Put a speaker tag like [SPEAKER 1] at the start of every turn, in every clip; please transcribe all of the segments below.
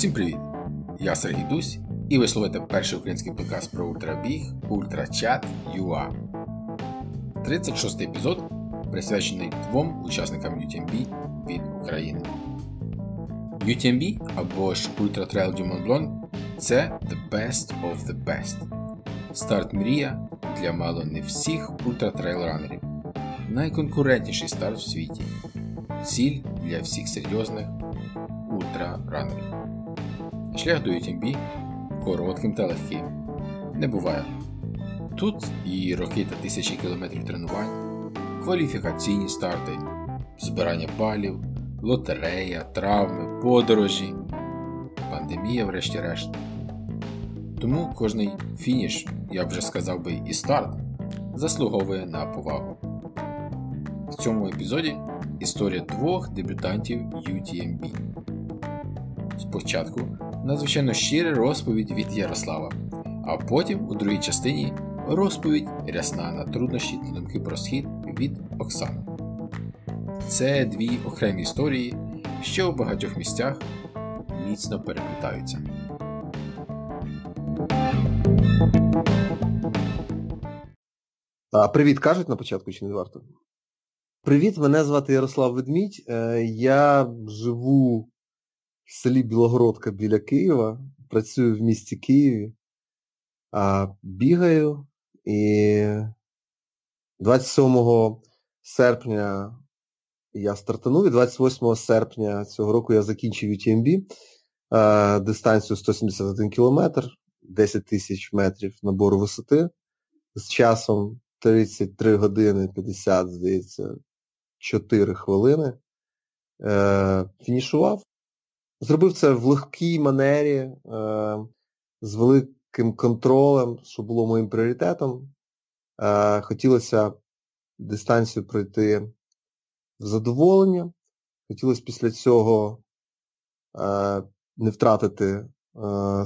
[SPEAKER 1] Всім привіт! Я Сергій Дусь, і ви слухаєте перший український подкаст про ультрабіг Ультрачат UA. 36 епізод присвячений двом учасникам UTMB від України. UTMB або ж Ultra Trail du Mont Blanc це the best of the best. Старт мрія для мало не всіх ультратрейлранерів. Найконкурентніший старт в світі. Ціль для всіх серйозних ультраранерів. Шлях до UTMB коротким та легким. Не буває. Тут і роки та тисячі кілометрів тренувань, кваліфікаційні старти, збирання балів, лотерея, травми, подорожі, пандемія, врешті-решт. Тому кожний фініш, я вже сказав би і старт, заслуговує на повагу. В цьому епізоді історія двох дебютантів UTMB. Спочатку надзвичайно щира розповідь від Ярослава, а потім у другій частині розповідь рясна на труднощі та думки про схід від Оксани. Це дві окремі історії, що у багатьох місцях міцно переплітаються.
[SPEAKER 2] А, Привіт, кажуть на початку чи не варто? Привіт, мене звати Ярослав Ведмідь. Е, я живу в селі Білогородка біля Києва, працюю в місті Києві, а бігаю і 27 серпня я стартанув і 28 серпня цього року я закінчив UTMB е, дистанцію 171 км, 10 тисяч метрів набору висоти з часом 33 години 50, здається, 4 хвилини. Е, Фінішував. Зробив це в легкій манері, е, з великим контролем, що було моїм пріоритетом. Е, Хотілося дистанцію пройти в задоволення. Хотілося після цього е, не втратити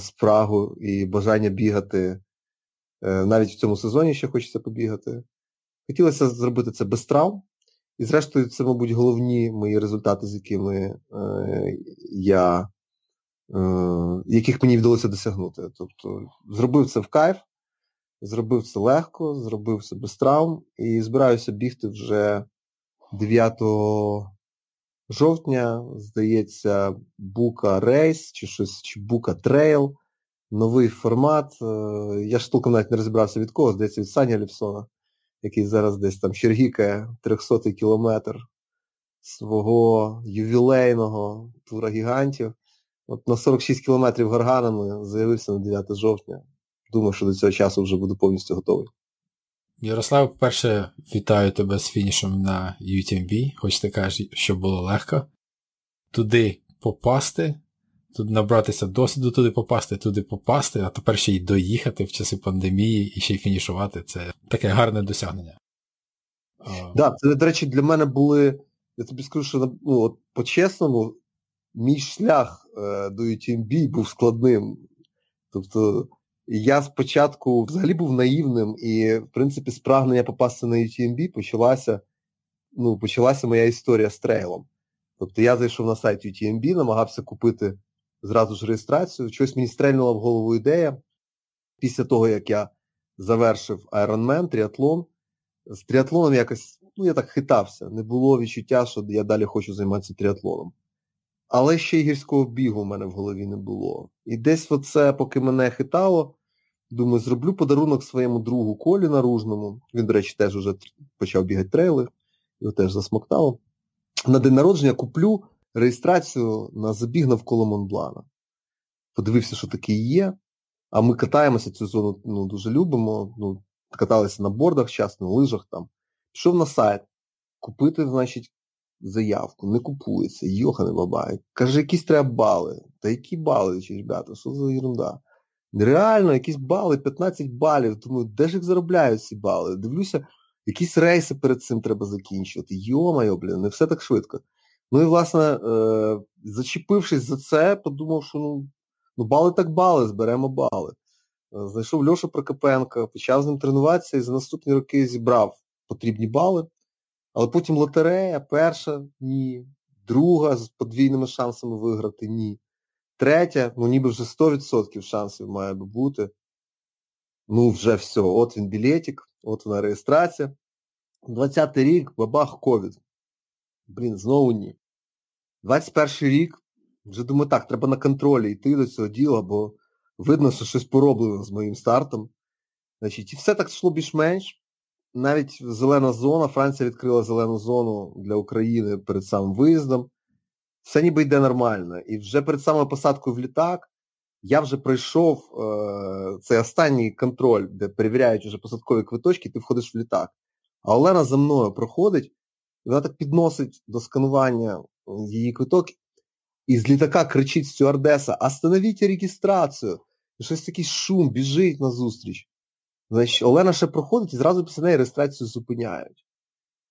[SPEAKER 2] спрагу і бажання бігати. Навіть в цьому сезоні ще хочеться побігати. Хотілося зробити це без травм. І зрештою, це, мабуть, головні мої результати, з якими е, я, е, яких мені вдалося досягнути. Тобто зробив це в кайф, зробив це легко, зробив це без травм і збираюся бігти вже 9 жовтня, здається, Бука Race чи щось, чи Бука Trail, новий формат. Е, я ж толком навіть не розібрався від кого, здається, від Саня Ліпсона який зараз десь там Щергікає 300-й кілометр свого ювілейного тура гігантів. От на 46 кілометрів горганами заявився на 9 жовтня. Думаю, що до цього часу вже буду повністю готовий.
[SPEAKER 1] Ярослав, по-перше, вітаю тебе з фінішем на UTMB. Хоч ти кажеш, що було легко. Туди попасти, тут набратися досвіду туди попасти, туди попасти, а тепер ще й доїхати в часи пандемії і ще й фінішувати. Це таке гарне досягнення.
[SPEAKER 2] Так, да, це, до речі, для мене були, я тобі скажу, що ну, от по-чесному, мій шлях е, до UTMB був складним. Тобто я спочатку взагалі був наївним і, в принципі, спрагнення попасти на UTMB почалася, ну, почалася моя історія з трейлом. Тобто я зайшов на сайт UTMB, намагався купити зразу ж реєстрацію. Щось мені стрельнула в голову ідея. Після того, як я завершив Ironman, тріатлон, з тріатлоном якось, ну, я так хитався. Не було відчуття, що я далі хочу займатися тріатлоном. Але ще й гірського бігу в мене в голові не було. І десь оце, поки мене хитало, думаю, зроблю подарунок своєму другу Колі наружному. Він, до речі, теж вже почав бігати трейли, його теж засмоктало. На день народження куплю реєстрацію на забіг навколо Монблана. Подивився, що таке є. А ми катаємося цю зону ну, дуже любимо. Ну, Каталися на бордах часто, на лижах там. Пішов на сайт, купити, значить, заявку, не купується, йохане бабай. Каже, якісь треба бали. Та які бали, ребята, що за ерунда? Реально, якісь бали, 15 балів. Думаю, де ж їх заробляють ці бали? Дивлюся, якісь рейси перед цим треба закінчувати. Йо-моє, блін, не все так швидко. Ну і, власне, е, зачепившись за це, подумав, що ну, ну бали так бали, зберемо бали. Е, знайшов Льошу Прокопенка, почав з ним тренуватися і за наступні роки зібрав потрібні бали. Але потім лотерея, перша ні, друга з подвійними шансами виграти ні. Третє, ну ніби вже 100% шансів має би бути. Ну, вже все, от він білетик, от вона реєстрація. 20-й рік, бабах, ковід. Блін, знову ні. 21 рік, вже думаю, так, треба на контролі йти до цього діла, бо видно, що щось пороблено з моїм стартом. Значить, І все так йшло більш-менш. Навіть зелена зона, Франція відкрила зелену зону для України перед самим виїздом. Все ніби йде нормально. І вже перед самою посадкою в літак я вже пройшов е, цей останній контроль, де перевіряють вже посадкові квиточки, ти входиш в літак. А Олена за мною проходить, і вона так підносить до сканування її квиток, і з літака кричить стюардеса, остановіть реєстрацію. І щось такий шум, біжить назустріч. Значить, Олена ще проходить і зразу після неї реєстрацію зупиняють.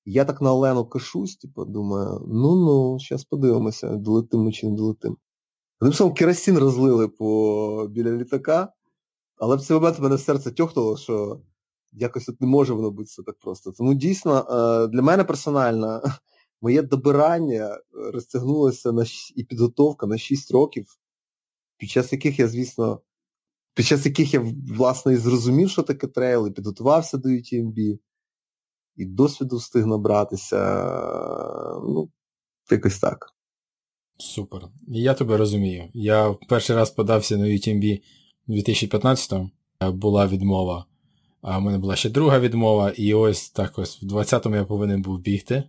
[SPEAKER 2] Я так на Олену кашусь, типу, думаю, ну-ну, зараз подивимося, долетим ми чи не долетим. Одним словом, керосин розлили по біля літака, але в цей момент мене серце тьохнуло, що якось от не може воно бути все так просто. Тому дійсно, е, для мене персонально моє добирання розтягнулося на і підготовка на 6 років, під час яких я, звісно, під час яких я, власне, і зрозумів, що таке трейл, і підготувався до UTMB, і досвіду встиг набратися. Ну, якось так.
[SPEAKER 3] Супер. Я тебе розумію. Я перший раз подався на UTMB у 2015-му, була відмова. А в мене була ще друга відмова, і ось так ось в 20-му я повинен був бігти.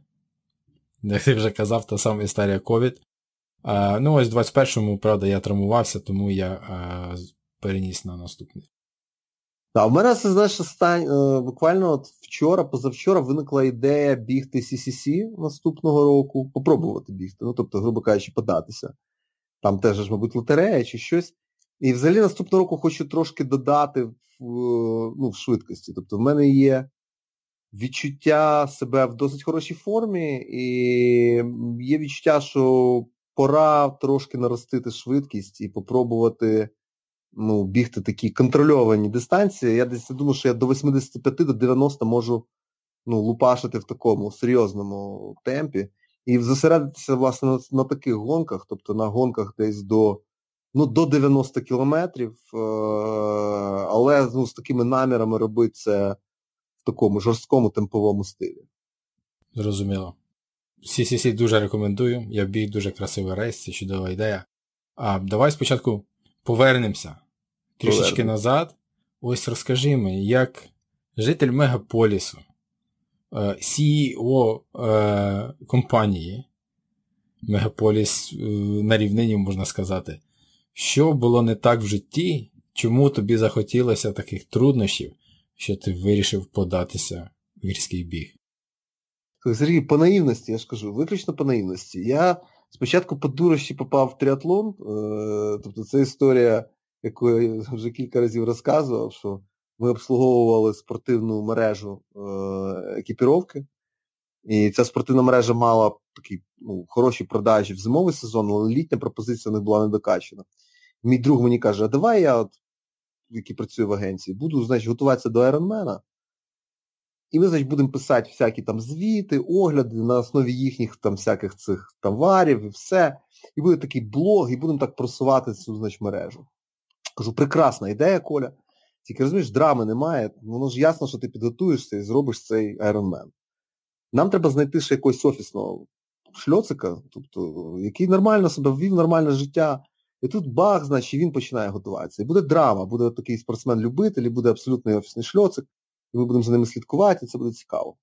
[SPEAKER 3] Як ти вже казав, та сама історія COVID. А, Ну, ось в 21-му, правда, я травмувався, тому я а, переніс на наступний.
[SPEAKER 2] Так, в мене це, знаєш, остань, е, буквально от вчора, позавчора виникла ідея бігти CCC наступного року, попробувати бігти, ну, тобто, грубо кажучи, податися. Там теж, мабуть, лотерея чи щось. І взагалі наступного року хочу трошки додати в, ну, в швидкості. Тобто в мене є відчуття себе в досить хорошій формі, і є відчуття, що пора трошки наростити швидкість і попробувати ну, бігти такі контрольовані дистанції. Я десь думаю, що я до 85 до 90 можу ну, лупашити в такому серйозному темпі. І зосередитися, власне, на, на таких гонках, тобто на гонках десь до ну, до 90 кілометрів, е- але ну, з такими намірами робити це такому жорсткому темповому стилі.
[SPEAKER 3] Зрозуміло. CCC дуже рекомендую. Я біг дуже красивий рейс, це чудова ідея. А давай спочатку повернемося трішечки Поверну. назад. Ось розкажи мені, як житель мегаполісу, е, CEO е, компанії, Мегаполіс е, на рівнині, можна сказати, що було не так в житті, чому тобі захотілося таких труднощів, що ти вирішив податися в гірський біг?
[SPEAKER 2] Сергій, по наївності, я ж кажу, виключно по наївності. Я спочатку по дурощі попав в триатлон, тобто це історія яку я вже кілька разів розказував, що ми обслуговували спортивну мережу е, екіпіровки. І ця спортивна мережа мала такі ну, хороші продажі в зимовий сезон, але літня пропозиція не була недокачена. Мій друг мені каже, а давай я, от, який працює в агенції, буду значить, готуватися до Айронмена. І ми, значить, будемо писати всякі там звіти, огляди на основі їхніх там всяких цих товарів і все. І буде такий блог, і будемо так просувати цю значить, мережу. Кажу, прекрасна ідея, Коля. Тільки розумієш, драми немає, воно ж ясно, що ти підготуєшся і зробиш цей Man. Нам треба знайти ще якогось офісного шльоцика, тобто, який нормально себе ввів, нормальне життя. І тут бах, значить, він починає готуватися. І буде драма, буде такий спортсмен-любитель, і буде абсолютний офісний шльоцик, і ми будемо за ними слідкувати, і це буде цікаво.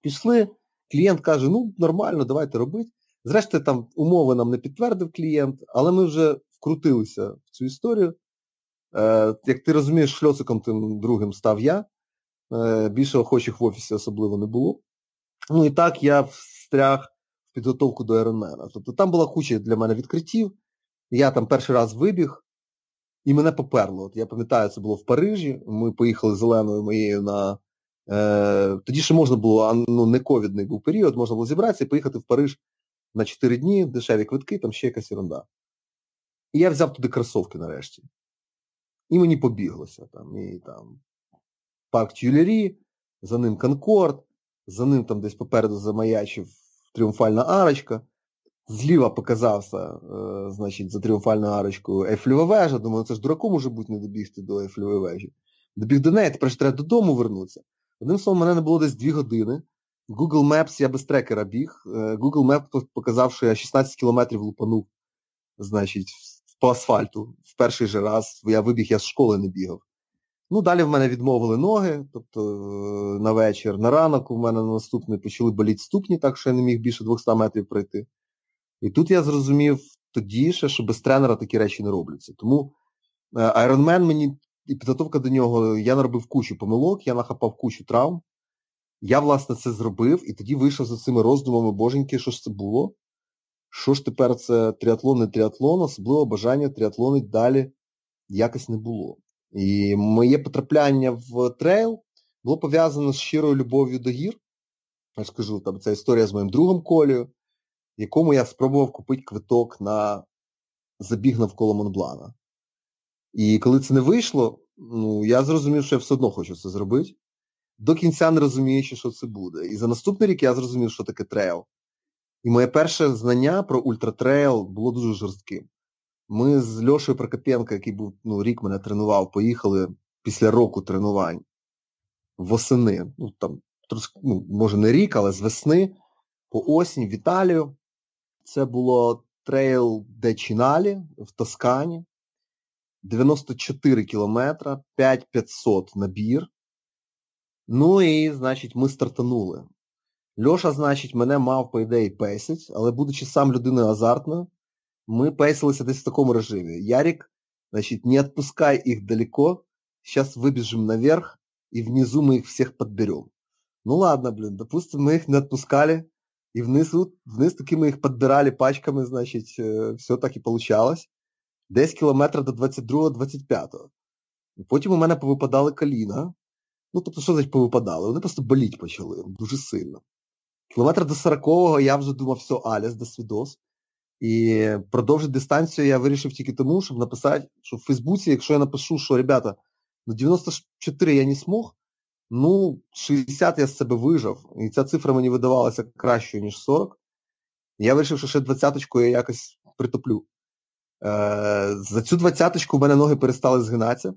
[SPEAKER 2] Пішли, клієнт каже, ну, нормально, давайте робити. Зрештою, там умови нам не підтвердив клієнт, але ми вже вкрутилися в цю історію. Е, як ти розумієш, шльоциком тим другим став я. Е, більше охочих в офісі особливо не було. Ну і так я встряг в підготовку до Ironman. Тобто там була куча для мене відкриттів. Я там перший раз вибіг, і мене поперло. От Я пам'ятаю, це було в Парижі. Ми поїхали зеленою моєю на. Е, Тоді ще можна було, а ну не ковідний був період, можна було зібратися і поїхати в Париж на 4 дні, дешеві квитки, там ще якась ерунда. І я взяв туди кросовки нарешті. І мені побіглося. Там, І там парк Тюлері, за ним Конкорд, за ним там десь попереду замаячив тріумфальна арочка. Зліва показався, е, значить, за тріумфальною арочкою Ейфлева вежа. Думаю, це ж дураку може бути не добігти до Ейфлевої вежі. Добіг до неї, тепер ж треба додому вернутися. Одним словом, мене не було десь 2 години. Google Maps я без трекера біг. Е, Google Maps показав, що я 16 кілометрів лупанув, значить, по асфальту в перший же раз. Я вибіг, я з школи не бігав. Ну, далі в мене відмовили ноги, тобто е, на вечір, на ранок у мене на наступний почали боліти ступні, так що я не міг більше 200 метрів пройти. І тут я зрозумів тоді ще, що без тренера такі речі не робляться. Тому Ironman мені і підготовка до нього, я наробив кучу помилок, я нахапав кучу травм. Я, власне, це зробив, і тоді вийшов за цими роздумами, боженьки, що ж це було? Що ж тепер це тріатлон, не тріатлон, особливо бажання тріатлонить далі якось не було. І моє потрапляння в трейл було пов'язано з щирою любов'ю до гір. Я скажу, там ця історія з моїм другом Колею, якому я спробував купити квиток на забіг навколо Монблана. І коли це не вийшло, ну, я зрозумів, що я все одно хочу це зробити. До кінця не розуміючи, що це буде. І за наступний рік я зрозумів, що таке трейл. І моє перше знання про ультратрейл було дуже жорстким. Ми з Льошею Прокопенко, який був ну, рік мене тренував, поїхали після року тренувань восени. Ну, там, ну, може не рік, але з весни по осінь в Італію. Це було трейл де Чіналі в Тоскані. 94 кілометра, 5500 набір. Ну і, значить, ми стартанули. Льоша, значить, мене мав, по ідеї, пейсить, але будучи сам людиною азартною, мы пейсилися десь в такому режимі. Ярик, значит, не отпускай их далеко, сейчас выбежим наверх, и внизу мы их всех подберем. Ну ладно, блин, допустим, мы их не отпускали, и вниз, вниз таки мы их подбирали пачками, значит, э, все так і получалось. Десь кілометра до 22-25. Потім у мене повипадали коліна. Ну, тобто, що значить повипадали? Вони просто боліть почали дуже сильно. Кілометр до 40-го я вже думав, все, Аляс, до свідос. І продовжити дистанцію я вирішив тільки тому, щоб написати, що в Фейсбуці, якщо я напишу, що, ребята, ну 94 я не смог, ну 60 я з себе вижав. І ця цифра мені видавалася кращою, ніж 40. Я вирішив, що ще двадцяточку я якось притоплю. Е, За цю двадцяточку в мене ноги перестали згинатися.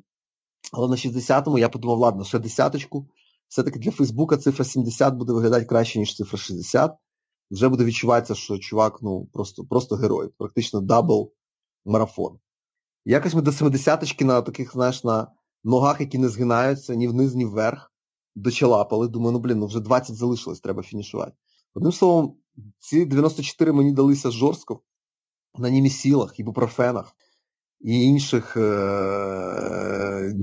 [SPEAKER 2] Але на 60-му я подумав, ладно, ще десяточку. Все-таки для Фейсбука цифра 70 буде виглядати краще, ніж цифра 60 вже буде відчуватися, що чувак ну, просто просто герой, практично double марафон. Якось ми до 70-ки на таких, знаєш, на ногах, які не згинаються ні вниз, ні вверх, дочелапали. Думаю, ну блін, ну вже 20 залишилось, треба фінішувати. Одним словом, ці 94 мені далися жорстко на німесилах, ібупрофенах і інших е-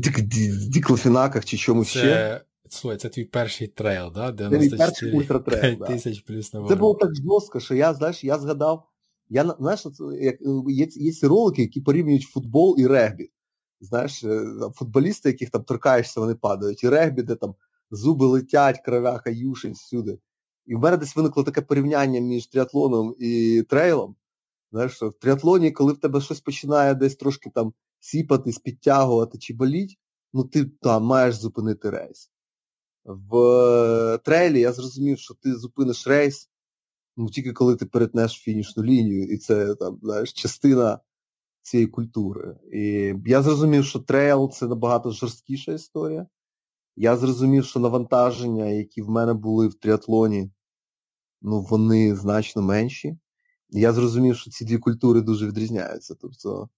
[SPEAKER 2] діклофінаках чи чомусь ще.
[SPEAKER 3] Слухай, це твій перший трейл, да? 94 ультратрейл, да. тисяч плюс на
[SPEAKER 2] Це було так жорстко, що я, знаєш, я згадав, я, знаєш, як, є, є ці ролики, які порівнюють футбол і регбі. Знаєш, е, футболісти, яких там торкаєшся, вони падають, і регбі, де там зуби летять, кровяха, юшень всюди. І в мене десь виникло таке порівняння між тріатлоном і трейлом. Знаєш, що в тріатлоні, коли в тебе щось починає десь трошки там сіпатись, підтягувати чи боліть, ну ти там маєш зупинити рейс в е, трейлі я зрозумів, що ти зупиниш рейс ну, тільки коли ти перетнеш фінішну лінію, і це там, знаєш, частина цієї культури. І я зрозумів, що трейл це набагато жорсткіша історія. Я зрозумів, що навантаження, які в мене були в тріатлоні, ну, вони значно менші. Я зрозумів, що ці дві культури дуже відрізняються. Тобто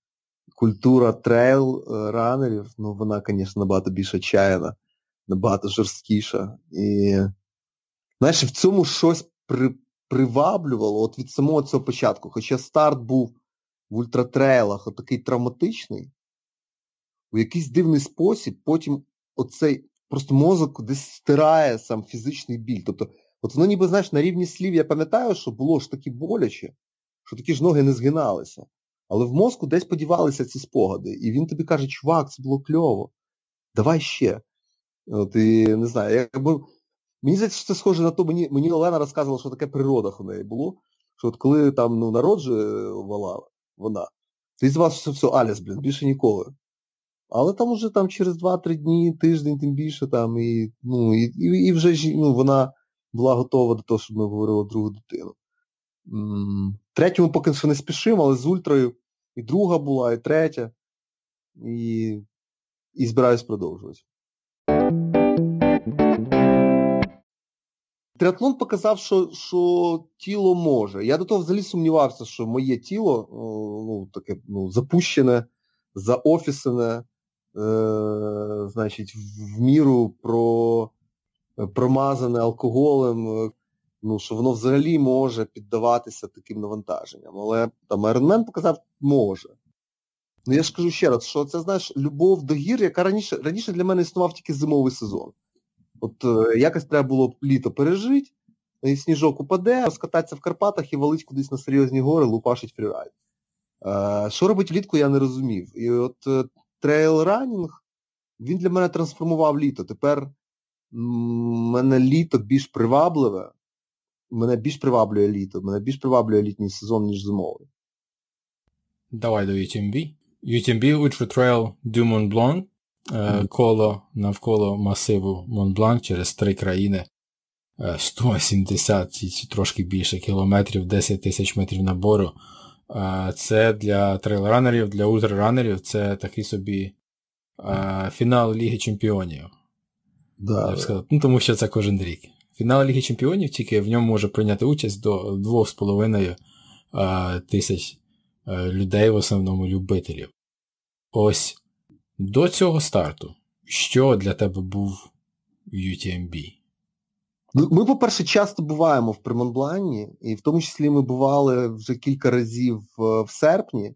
[SPEAKER 2] культура трейл е, ну, вона, звісно, набагато більш отчаяна набагато жорсткіша. І знаєш, в цьому щось при, приваблювало от від самого цього початку. Хоча старт був в ультратрейлах такий травматичний, у якийсь дивний спосіб, потім оцей просто мозок десь стирає сам фізичний біль. Тобто, от воно ніби, знаєш, на рівні слів я пам'ятаю, що було ж таки боляче, що такі ж ноги не згиналися. Але в мозку десь подівалися ці спогади. І він тобі каже, чувак, це було кльово. Давай ще. От, І не знаю, якби. Мені здається, що це схоже на то, мені мені Олена розказувала, що таке природа в неї було. Що от коли там ну, народжувала вона, то з вас все, все, Аліс, блін, більше ніколи. Але там уже там через 2-3 дні, тиждень, тим більше там, і ну, і, і, вже ну, вона була готова до того, щоб ми говорили другу дитину. Третьому поки що не спішимо, але з ультрою і друга була, і третя. І і збираюсь продовжувати. Триатлон показав, що що тіло може. Я до того взагалі сумнівався, що моє тіло ну, таке ну, запущене, заофісене, значить, в міру про, промазане алкоголем, ну, що воно взагалі може піддаватися таким навантаженням. Але там Ironman показав, може. Ну я ж кажу ще раз, що це, знаєш, любов до гір, яка раніше раніше для мене існував тільки зимовий сезон. От е, якось треба було літо пережити, і сніжок упаде, розкататися в Карпатах і валить кудись на серйозні гори, лупашить фрірайд. Е, що робить влітку, я не розумів. І от е, trail running, він для мене трансформував літо. Тепер мене літо більш привабливе, мене більш приваблює літо, мене більш приваблює літній сезон, ніж зимовий.
[SPEAKER 3] Давай до UTMB. UTMB Ultra Trail du Mont Blanc. Mm-hmm. Коло навколо масиву Монбланк через три країни. 170 е, і трошки більше кілометрів, 10 тисяч метрів набору. Е, це для трейлранерів, для ультраранерів це такий собі фінал Ліги Чемпіонів.
[SPEAKER 2] Да,
[SPEAKER 3] я сказав. Ну, Тому що це кожен рік. Фінал Ліги Чемпіонів тільки в ньому може прийняти участь до 2,5 тисяч людей, в основному любителів. Ось до цього старту, що для тебе був UTMB?
[SPEAKER 2] Ми, по-перше, часто буваємо в Примонблані, і в тому числі ми бували вже кілька разів в серпні,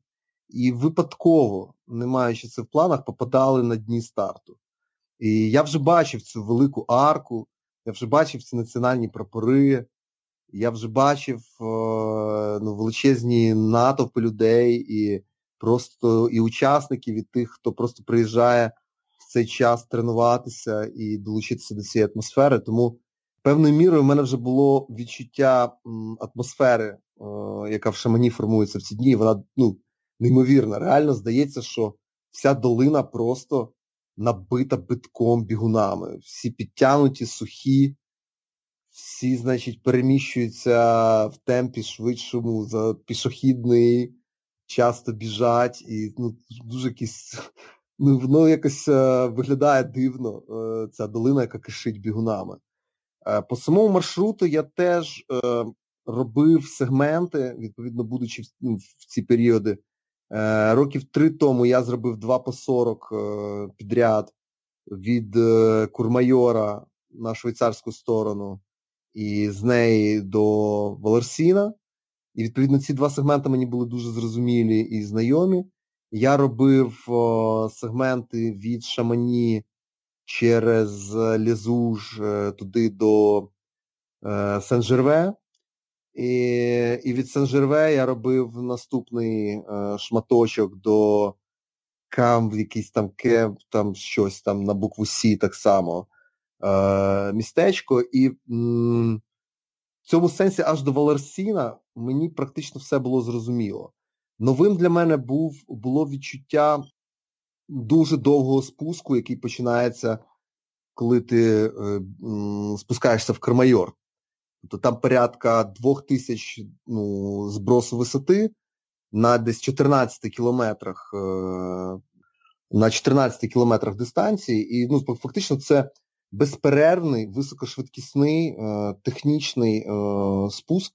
[SPEAKER 2] і випадково, не маючи це в планах, попадали на дні старту. І я вже бачив цю велику арку, я вже бачив ці національні прапори, я вже бачив е, ну, величезні натовпи людей і просто і учасників, і тих, хто просто приїжджає в цей час тренуватися і долучитися до цієї атмосфери. Тому певною мірою в мене вже було відчуття атмосфери, яка в шамані формується в ці дні. Вона ну, неймовірна. Реально здається, що вся долина просто набита битком бігунами. Всі підтянуті, сухі. Всі, значить, переміщуються в темпі швидшому за пішохідний часто біжать, і ну, дуже якісь, ну, воно якось е, виглядає дивно, е, ця долина, яка кишить бігунами. Е, по самому маршруту я теж е, робив сегменти, відповідно, будучи в, ну, ці періоди. Е, років три тому я зробив 2 по 40 е, підряд від Курмайора на швейцарську сторону і з неї до Валерсіна. І відповідно ці два сегменти мені були дуже зрозумілі і знайомі. Я робив сегменти від Шамані через Лізуж е, туди до е, Сен-Жерве. І і від Сен-Жерве я робив наступний е, шматочок до Кам, якийсь там Кемп, там щось там на букву Сі так само е, містечко. І м, в цьому сенсі аж до Валерсіна мені практично все було зрозуміло. Новим для мене був, було відчуття дуже довгого спуску, який починається, коли ти е, спускаєшся в Кермайор. Тобто там порядка двох тисяч ну, збросу висоти на десь 14 кілометрах, е, на 14 кілометрах дистанції, і ну, фактично це безперервний, високошвидкісний, е, технічний спуск,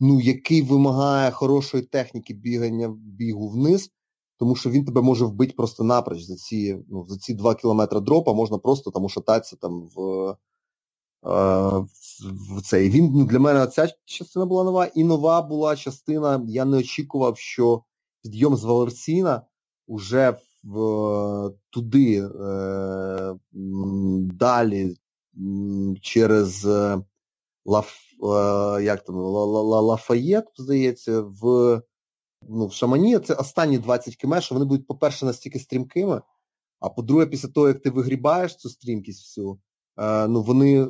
[SPEAKER 2] ну, який вимагає хорошої техніки бігання бігу вниз, тому що він тебе може вбити просто напроч за ці ну, за ці 2 кілометри дропа, можна просто там ушататися там в е, в цей. Він для мене ця частина була нова, і нова була частина, я не очікував, що підйом з Валерсіна вже в, туди е, далі через е, Лаф, як там, Лафаєт, здається, в ну, в Шамані це останні 20 км, що вони будуть, по-перше, настільки стрімкими, а по-друге, після того, як ти вигрібаєш цю стрімкість всю, е, ну вони е,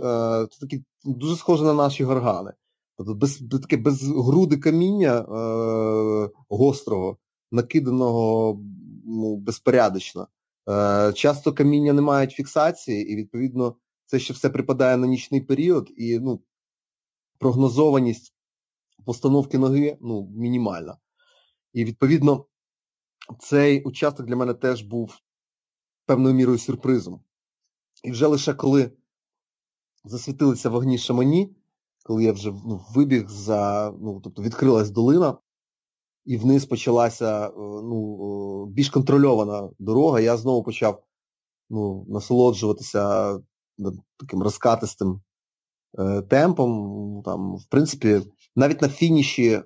[SPEAKER 2] це такі дуже схоже на наші горгани. Тобто без таке без груди каміння е, гострого, накиданого ну, безпорядочно. Е, Часто каміння не мають фіксації, і, відповідно, це ще все припадає на нічний період, і ну, прогнозованість постановки ноги ну, мінімальна. І відповідно цей участок для мене теж був певною мірою сюрпризом. І вже лише коли засвітилися вогні шамані, коли я вже ну, вибіг за, ну, тобто відкрилась долина, і вниз почалася е, ну, більш контрольована дорога, я знову почав ну, насолоджуватися таким розкатистим е, темпом. Там, В принципі, навіть на фініші е,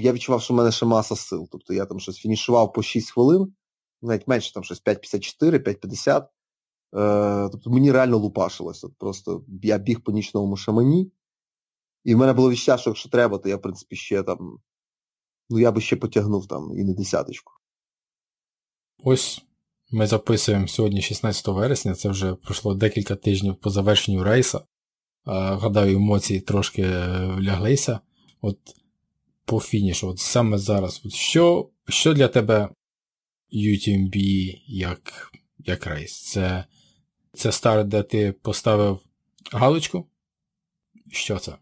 [SPEAKER 2] я відчував, що в мене ще маса сил. Тобто я там щось фінішував по 6 хвилин, навіть менше там щось 5.54, 5.50. Е, тобто мені реально лупашилось. От Просто я біг по нічному шамані, і в мене було відчуття, що якщо треба, то я, в принципі, ще там, ну я би ще потягнув там і не десяточку.
[SPEAKER 3] Ось ми записуємо сьогодні 16 вересня, це вже пройшло декілька тижнів по завершенню рейса. Гадаю, емоції трошки вляглися. От по фінішу, от саме зараз. От Що що для тебе UTMB як як рейс? Це це старт, де ти поставив галочку? Що це?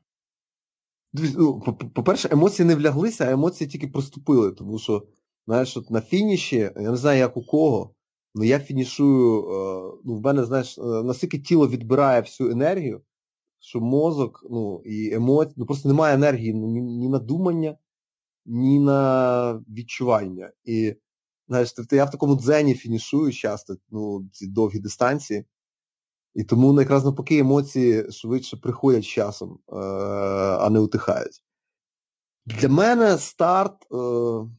[SPEAKER 2] Ну, По-перше, емоції не вляглися, а емоції тільки проступили. Тому що, знаєш, от на фініші, я не знаю, як у кого, але я фінішую, е, ну, в мене, знаєш, е, наскільки тіло відбирає всю енергію, що мозок, ну, і емоції, ну просто немає енергії ні, ні на думання, ні на відчування. І знаєш, тобто я в такому дзені фінішую часто, ну, ці довгі дистанції. І тому ну, якраз навпаки емоції швидше приходять з часом, е- а не утихають. Для мене старт. Е-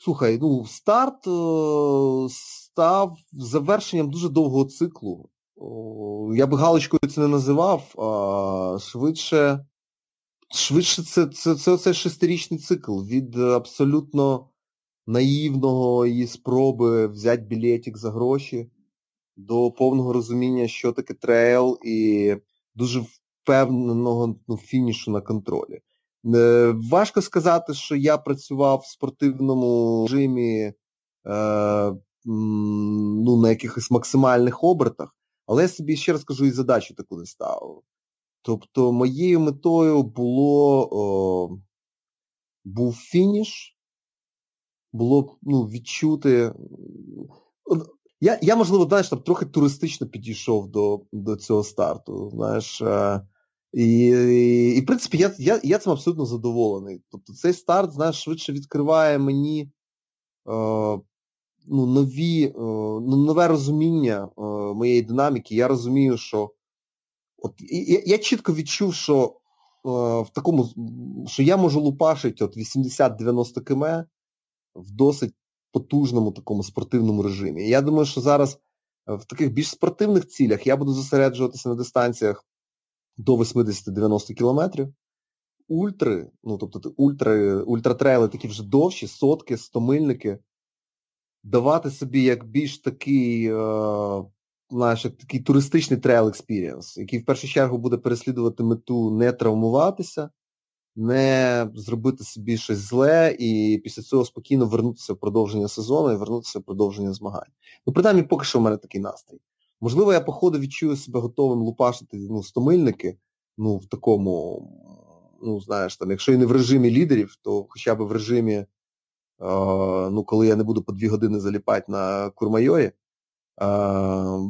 [SPEAKER 2] Слухай, ну, старт е- став завершенням дуже довгого циклу. Я би галочкою це не називав, а швидше швидше це це, це, це шестирічний цикл від абсолютно наївного її спроби взяти білетик за гроші до повного розуміння, що таке трейл, і дуже впевненого ну, фінішу на контролі. Е, важко сказати, що я працював в спортивному режимі е, ну, на якихось максимальних обертах. Але я собі ще раз кажу і задачу таку не ставив. Тобто моєю метою було о, був фініш, було ну, відчути. Я, я можливо, знаєш, там трохи туристично підійшов до до цього старту. знаєш. Е, і, і, в принципі, я я, я цим абсолютно задоволений. Тобто цей старт, знаєш, швидше відкриває мені е, ну, нові, е, ну, нове розуміння е, моєї динаміки. Я розумію, що от я, я чітко відчув, що е, в такому, що я можу лупашити от 80-90 км в досить потужному такому спортивному режимі. Я думаю, що зараз в таких більш спортивних цілях я буду зосереджуватися на дистанціях до 80-90 кілометрів. Ультри, ну тобто ультра, ультратрейли такі вже довші, сотки, стомильники, давати собі як більш такий е, знаєш, як такий туристичний trail experience, який в першу чергу буде переслідувати мету не травмуватися, не зробити собі щось зле і після цього спокійно вернутися в продовження сезону і вернутися в продовження змагань. Ну, принаймні, поки що в мене такий настрій. Можливо, я, по ходу, відчую себе готовим лупашити ну, стомильники, ну, в такому, ну, знаєш, там, якщо і не в режимі лідерів, то хоча б в режимі ну, коли я не буду по дві години заліпати на курмайорі,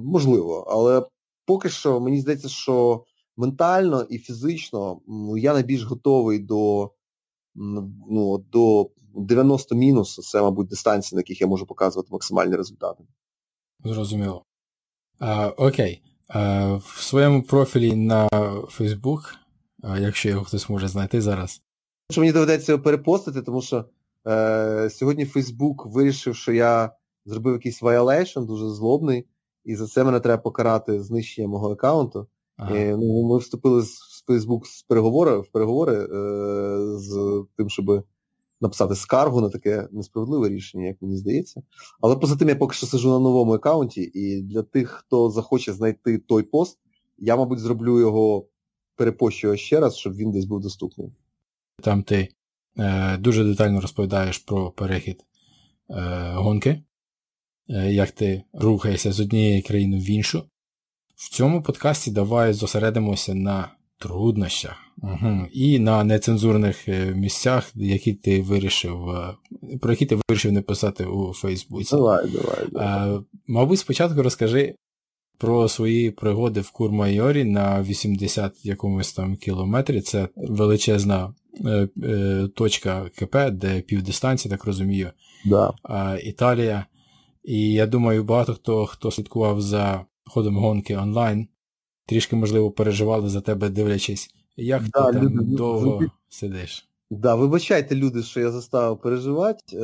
[SPEAKER 2] можливо. Але поки що мені здається, що ментально і фізично ну, я найбільш готовий до ну, до 90 мінус, це, мабуть, дистанції, на яких я можу показувати максимальні результати.
[SPEAKER 3] Зрозуміло. А, Окей. А, В своєму профілі на Facebook, якщо його хтось може знайти зараз.
[SPEAKER 2] Що мені доведеться його перепостити, тому що Е, Сьогодні Фейсбук вирішив, що я зробив якийсь violation дуже злобний, і за це мене треба покарати знищення мого аккаунту. Ага. І, ну, Ми вступили з Фейсбук з переговори, в переговори е, з тим, щоб написати скаргу на таке несправедливе рішення, як мені здається. Але поза тим я поки що сижу на новому аккаунті, і для тих, хто захоче знайти той пост, я, мабуть, зроблю його перепощую ще раз, щоб він десь був доступний.
[SPEAKER 3] Там ти дуже детально розповідаєш про перехід е, гонки, е, як ти рухаєшся з однієї країни в іншу. В цьому подкасті давай зосередимося на труднощах. Угу. І на нецензурних е, місцях, які ти вирішив, е, про які ти вирішив не писати у Фейсбуці.
[SPEAKER 2] Давай, давай. давай.
[SPEAKER 3] Мабуть, спочатку розкажи про свої пригоди в Курмайорі на 80 якомусь там кілометрі. Це величезна е, е, точка КП, де півдистанції, так розумію.
[SPEAKER 2] Да.
[SPEAKER 3] А, Італія. І я думаю, багато хто хто слідкував за ходом гонки онлайн, трішки, можливо, переживали за тебе, дивлячись, як да, ти там люди, довго люди, сидиш.
[SPEAKER 2] Да, вибачайте, люди, що я заставив переживати. Е,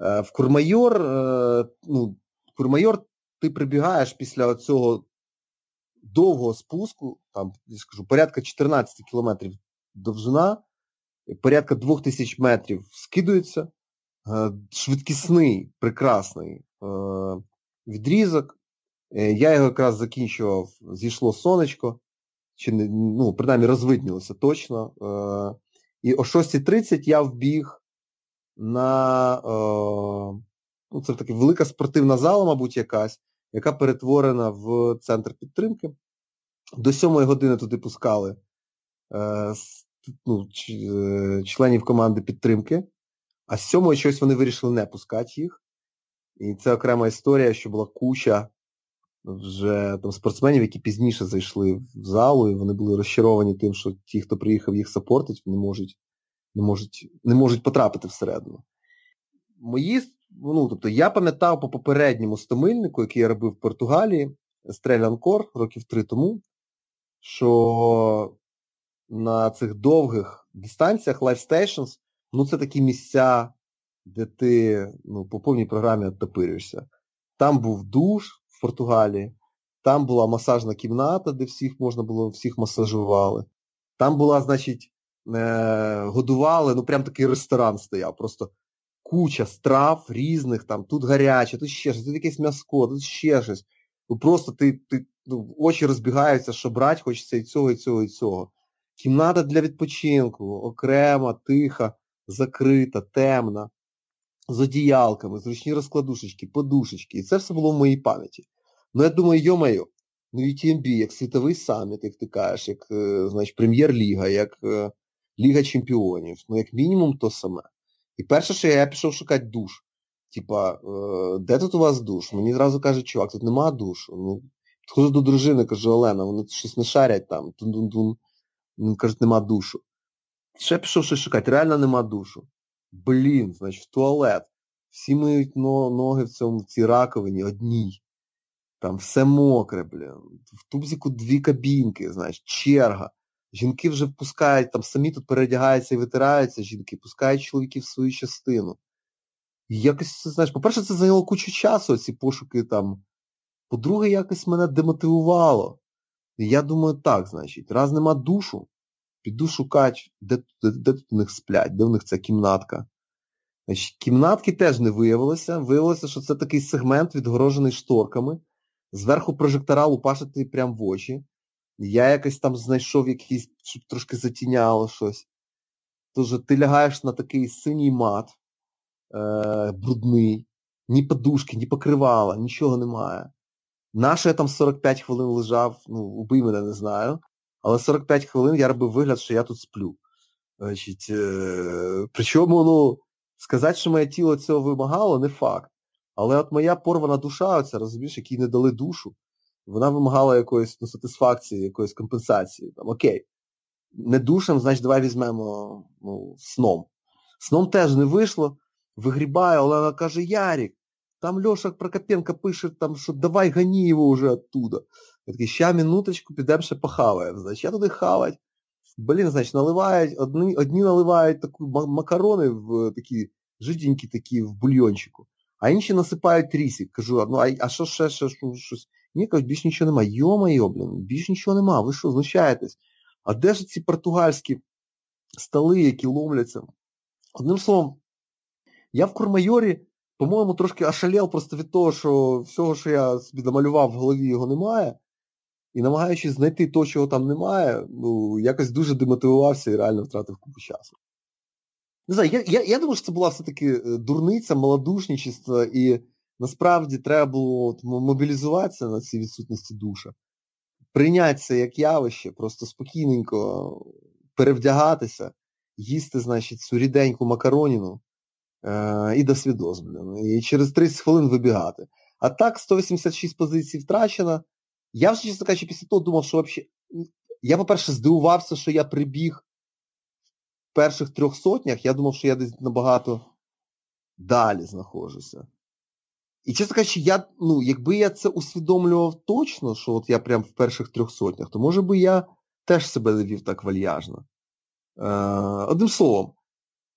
[SPEAKER 2] е, В Курмайор, е, ну, Курмайор, ти прибігаєш після цього довгого спуску, там, я скажу, порядка 14 кілометрів довжина, порядка 2000 метрів скидується, швидкісний, прекрасний відрізок. Е, я його якраз закінчував, зійшло сонечко, чи ну, принаймні розвиднілося точно. Е, і о 6.30 я вбіг на е, ну, це така велика спортивна зала, мабуть, якась, яка перетворена в центр підтримки. До 7 години туди пускали ну, членів команди підтримки, а з 7 щось вони вирішили не пускати їх. І це окрема історія, що була куча вже там спортсменів, які пізніше зайшли в залу, і вони були розчаровані тим, що ті, хто приїхав їх сапортить, не можуть не можуть, не можуть потрапити всередину. Мої, ну, тобто Я пам'ятав по попередньому стомильнику, який я робив в Португалії, Стрелянкор років три тому, що на цих довгих дистанціях Life Stations, ну це такі місця, де ти ну, по повній програмі оттопирюєшся. Там був душ, в Португалії. Там була масажна кімната, де всіх можна було, всіх масажували. Там була, значить, е, годували, ну прям такий ресторан стояв. Просто куча страв різних, там, тут гаряче, тут ще щось, тут якесь м'яско, тут ще щось. Ну Просто ти, ти ну, очі розбігаються, що брати хочеться і цього, і цього, і цього. Кімната для відпочинку, окрема, тиха, закрита, темна з одіялками, зручні розкладушечки, подушечки. І це все було в моїй пам'яті. Ну я думаю, йо-моє, ну UTMB, як світовий саміт, як ти кажеш, як е, значить, прем'єр-ліга, як е, Ліга Чемпіонів. Ну, як мінімум, то саме. І перше, що я пішов шукати душ. Типа, е, де тут у вас душ? Мені зразу кажуть, чувак, тут нема душу. Ну, Підходжу до дружини, кажу, Олена, вони щось не шарять там, тун-тун-тун. Кажуть, нема душу. Ще пішов щось шукати, реально нема душу. Блін, значить, в туалет. Всі миють ноги в цьому в цій раковині одній. Там все мокре, блін. В тубзику дві кабінки, знаєш, черга. Жінки вже впускають, там самі тут передягаються і витираються, жінки, пускають чоловіків в свою частину. І якось, знаєш, по-перше, це зайняло кучу часу, ці пошуки там. По-друге, якось мене демотивувало. Я думаю, так, значить, раз нема душу, піду шукати, де, де, де тут у них сплять, де в них ця кімнатка. Значить, Кімнатки теж не виявилося. Виявилося, що це такий сегмент, відгорожений шторками. Зверху прожектора лупашити прямо в очі. Я якось там знайшов якийсь, щоб трошки затіняло щось. Тож ти лягаєш на такий синій мат, е, брудний, ні подушки, ні покривала, нічого немає. Наше я там 45 хвилин лежав, ну, убий мене, не знаю. Але 45 хвилин я робив вигляд, що я тут сплю. Значить, е, Причому, ну, сказати, що моє тіло цього вимагало, не факт. Але от моя порвана душа, оця, розумієш, якій не дали душу, вона вимагала якоїсь ну, сатисфакції, якоїсь компенсації. Там, Окей, не душем, значить, давай візьмемо ну, сном. Сном теж не вийшло, вигрібає, Олена каже, Ярік, там Льоша Прокопенко пише, там, що давай гані його вже оттуда. Я такий, ща минуточку, підемо ще похаваємо. Значить, я туди хавать. Блін, значить, наливають, одні одні наливають таку макарони в такі жиденькі такі в бульйончику, а інші насипають рісик. Кажу, ну а а що ще, ще щось? Ні, кажуть, більш нічого нема. Йо-моє, блін, більш нічого нема. Ви що, знущаєтесь? А де ж ці португальські столи, які ломляться? Одним словом, я в Курмайорі, по-моєму, трошки ошалів просто від того, що всього, що я собі намалював в голові, його немає. І намагаючись знайти то, чого там немає, ну, якось дуже демотивувався і реально втратив купу часу. Не знаю, я я, я думаю, що це була все-таки е, дурниця, малодушничество, і насправді треба було от, мобілізуватися на цій відсутності душа. прийняти це як явище, просто спокійненько перевдягатися, їсти, значить, цю ріденьку макароніну е- і до свідос, блін. І через 30 хвилин вибігати. А так, 186 позицій втрачено. Я вже, чесно кажучи, після того думав, що взагалі. Я, по-перше, здивувався, що я прибіг в перших трьох сотнях. Я думав, що я десь набагато далі знаходжуся. І, чесно кажучи, я, ну, якби я це усвідомлював точно, що от я прям в перших трьох сотнях, то може би я теж себе не вів так вальяжно. Е, Одним словом,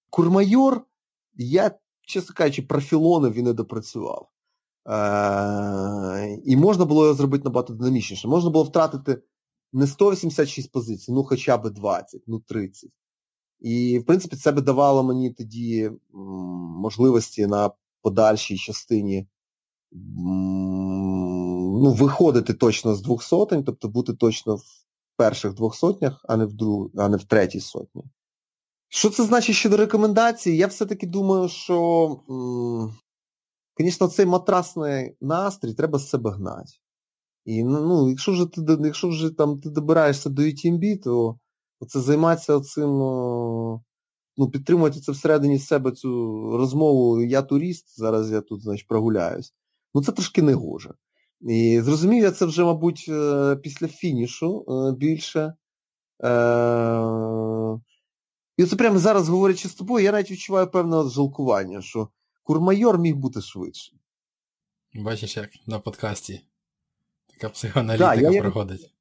[SPEAKER 2] курмайор, я, чесно кажучи, профілонив і не допрацював. Е, І можна було його зробити набагато динамічніше. Можна було втратити не 186 позицій, ну хоча б 20, ну 30. І, в принципі, це би давало мені тоді можливості на подальшій частині ну, виходити точно з двох сотень, тобто бути точно в перших двох сотнях, а не в друг, а не в третій сотні. Що це значить щодо рекомендацій? Я все-таки думаю, що, звісно, цей матрасний настрій треба з себе гнати. І ну, якщо вже ти якщо вже там ти добираєшся до UTMB, то це займатися цим, ну, підтримувати це всередині себе цю розмову Я турист, зараз я тут, значить, прогуляюсь. Ну це трошки не гоже. І зрозумів я це вже, мабуть, е, після фінішу е, більше. І це прямо зараз, говорячи з тобою, я навіть відчуваю певне жалкування, що курмайор міг бути швидший.
[SPEAKER 3] Бачиш, як на подкасті така психоаналітика да, я, проходить. Так,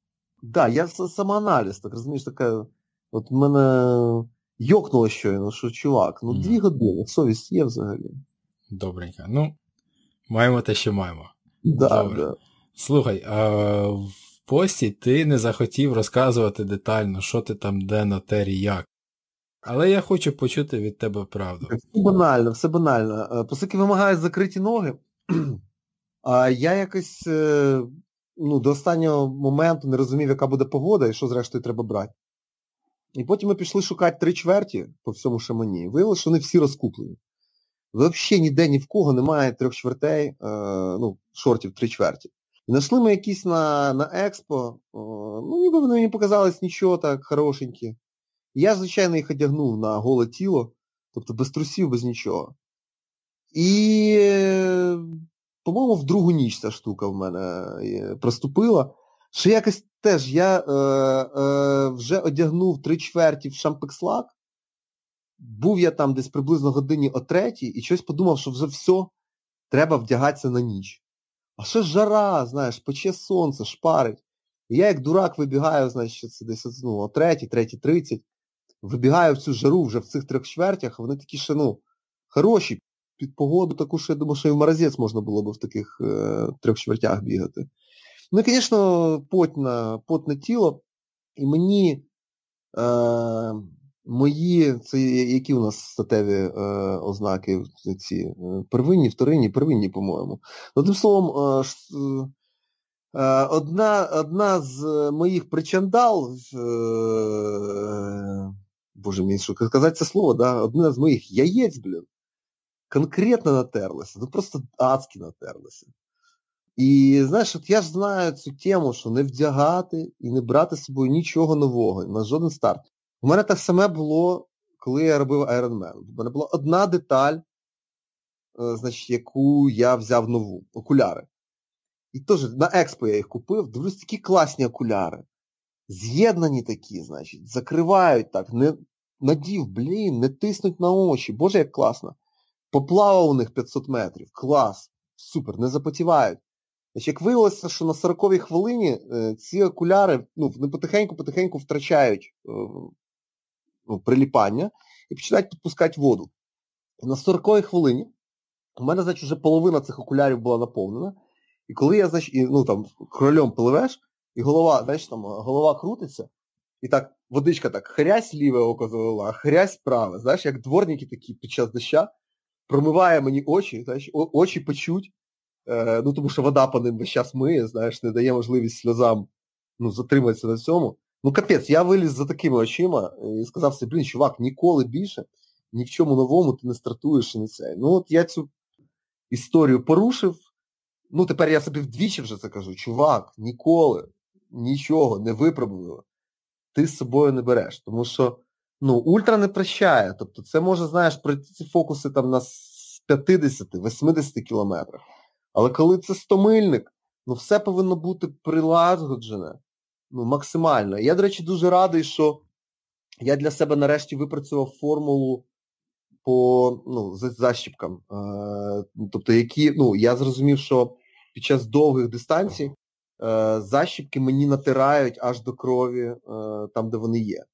[SPEAKER 2] да, я самоаналіз, так розумієш, така. От мене йокнуло щойно, що чувак, ну дві mm. години, совість є взагалі.
[SPEAKER 3] Добренько. Ну, маємо те, що маємо.
[SPEAKER 2] Да, Добре. Да.
[SPEAKER 3] Слухай, а в пості ти не захотів розказувати детально, що ти там, де на тері, як. Але я хочу почути від тебе правду.
[SPEAKER 2] Все банально, все банально. Е, Оскільки вимагають закриті ноги, а я якось е, ну, до останнього моменту не розумів, яка буде погода і що зрештою треба брати. І потім ми пішли шукати три чверті по всьому шамані. Виявилося, що вони всі розкуплені. Взагалі ніде ні в кого немає трьох чвертей, е, ну, шортів три чверті. І знайшли ми якісь на на експо, е, ну ніби вони мені показались нічого так хорошенькі. Я, звичайно, їх одягнув на голе тіло, тобто без трусів, без нічого. І, по-моєму, в другу ніч ця штука в мене е, проступила. Що якось теж я е, е, вже одягнув три чверті в шампекслак, був я там десь приблизно годині о третій і щось подумав, що вже все, треба вдягатися на ніч. А що жара, знаєш, пече сонце, шпарить. І я як дурак вибігаю, значить, десь ну, о третій, третій, тридцять, вибігаю в цю жару вже в цих трьох чвертях, вони такі ще, ну, хороші, під погоду таку, що я думаю, що і в морозець можна було б в таких е, трьох чвертях бігати. Ну і, звісно, потне, потне тіло. І мені е, мої, це які у нас статеві е, ознаки, ці е, первинні, вторинні, первинні, по-моєму. Одним словом, е, е, одна одна з моїх причандал, е, боже мій, що сказати це слово, да, одна з моїх яєць, блін, конкретно натерлася, ну просто адськи натерлася. І знаєш, от я ж знаю цю тему, що не вдягати і не брати з собою нічого нового, на жоден старт. У мене так саме було, коли я робив Iron Man. У мене була одна деталь, е, значить, яку я взяв нову, окуляри. І теж на експо я їх купив, дивлюсь, такі класні окуляри. З'єднані такі, значить, закривають так, не надів, блін, не тиснуть на очі. Боже, як класно. Поплавав у них 500 метрів. Клас. Супер, не запотівають. Значить, Як виявилося, що на 40-й хвилині е, ці окуляри ну, потихеньку-потихеньку втрачають е, ну, приліпання і починають підпускати воду. І на 40-й хвилині у мене, значить, вже половина цих окулярів була наповнена. І коли я, значить, і, ну там крольом пливеш, і голова, знаєш, там голова крутиться, і так водичка так хрясь ліве око завела, хрясь праве. Знаєш, як дворники такі під час доща, промиває мені очі, знаєш, очі печуть. Е, ну тому що вода по ним весь час миє, знаєш, не дає можливість сльозам ну, затриматися на цьому. Ну капець, я виліз за такими очима і сказав собі, блін, чувак, ніколи більше ні в чому новому ти не стартуєш і не це. Ну от я цю історію порушив. Ну, тепер я собі вдвічі вже це кажу, чувак, ніколи. Нічого не випробувала, ти з собою не береш. Тому що ну, ультра не прощає. Тобто це може, знаєш, пройти ці фокуси там на 50-80 кілометрах. Але коли це стомильник, ну все повинно бути прилагоджене ну, максимально. Я, до речі, дуже радий, що я для себе нарешті випрацював формулу по ну, защіпкам. Е, тобто, які, ну, я зрозумів, що під час довгих дистанцій защіпки мені натирають аж до крові е, там, де вони є.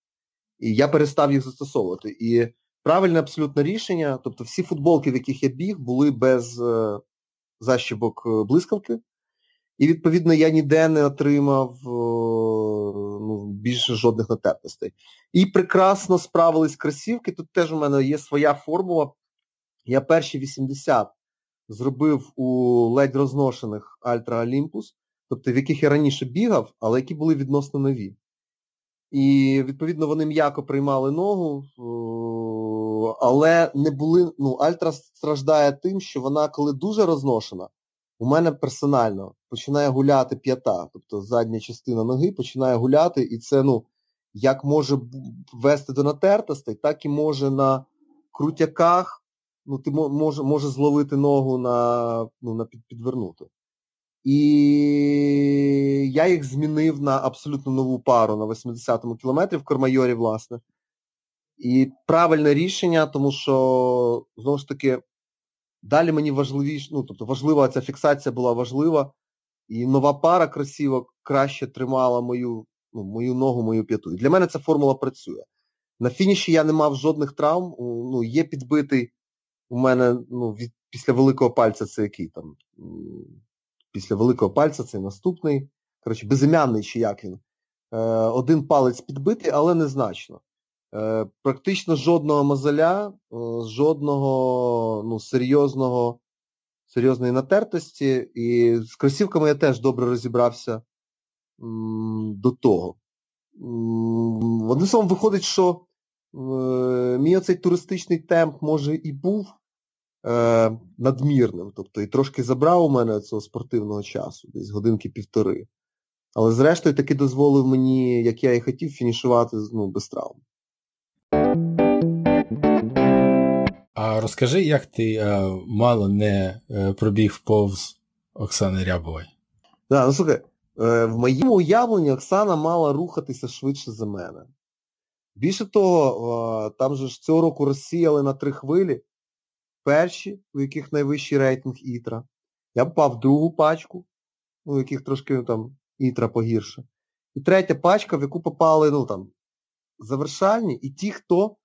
[SPEAKER 2] І я перестав їх застосовувати. І правильне абсолютно рішення, тобто всі футболки, в яких я біг, були без е, защіпок е, блискавки. І, відповідно, я ніде не отримав е, ну, більше жодних натертостей. І прекрасно справились кросівки. Тут теж у мене є своя формула. Я перші 80 зробив у ледь розношених Альтра Olympus, тобто в яких я раніше бігав, але які були відносно нові. І, відповідно, вони м'яко приймали ногу, але не були. Ну, Альтра страждає тим, що вона, коли дуже розношена, у мене персонально починає гуляти п'ята, тобто задня частина ноги починає гуляти, і це, ну, як може вести до натертостей, так і може на крутяках, ну, ти може може зловити ногу на ну, на підвернути. І я їх змінив на абсолютно нову пару на 80-му кілометрі в Кормайорі, власне. І правильне рішення, тому що, знову ж таки, далі мені важливіше, ну, тобто важлива ця фіксація була важлива. І нова пара красивок краще тримала мою ну, мою ногу, мою п'яту. І для мене ця формула працює. На фініші я не мав жодних травм. Ну, Є підбитий у мене ну, від, після великого пальця це який там. Після великого пальця це наступний. Коротше, безім'янний чи як він. Е, Один палець підбитий, але незначно. Е, Практично жодного мозоля, е, жодного ну, серйозного, серйозної натертості. І з кросівками я теж добре розібрався до того. Одним словом, виходить, що мій оцей туристичний темп, може, і був е, надмірним, тобто і трошки забрав у мене цього спортивного часу, десь годинки півтори. Але зрештою таки дозволив мені, як я і хотів, фінішувати ну, без травм.
[SPEAKER 3] А розкажи, як ти е, мало не е, пробіг повз Оксани Рябової?
[SPEAKER 2] Да, ну слухай, Е, в моєму уявленні Оксана мала рухатися швидше за мене. Більше того, там же ж цього року розсіяли на три хвилі, перші, у яких найвищий рейтинг Ітра. Я попав в другу пачку, у яких трошки ну, там Ітра погірше. І третя пачка, в яку попали ну, там, завершальні, і ті, хто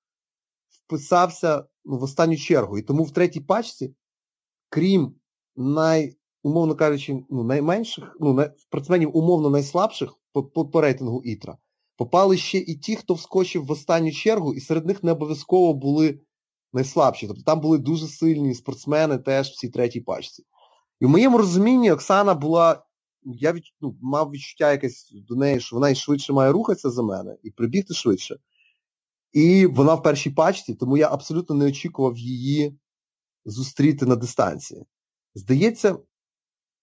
[SPEAKER 2] вписався ну, в останню чергу. І тому в третій пачці, крім най умовно кажучи, ну, найменших, ну, спортсменів умовно найслабших по, по, по рейтингу Ітра, попали ще і ті, хто вскочив в останню чергу, і серед них не обов'язково були найслабші. Тобто там були дуже сильні спортсмени теж в цій третій пачці. І в моєму розумінні Оксана була, я від, ну, мав відчуття якесь до неї, що вона і швидше має рухатися за мене і прибігти швидше. І вона в першій пачці, тому я абсолютно не очікував її зустріти на дистанції. Здається,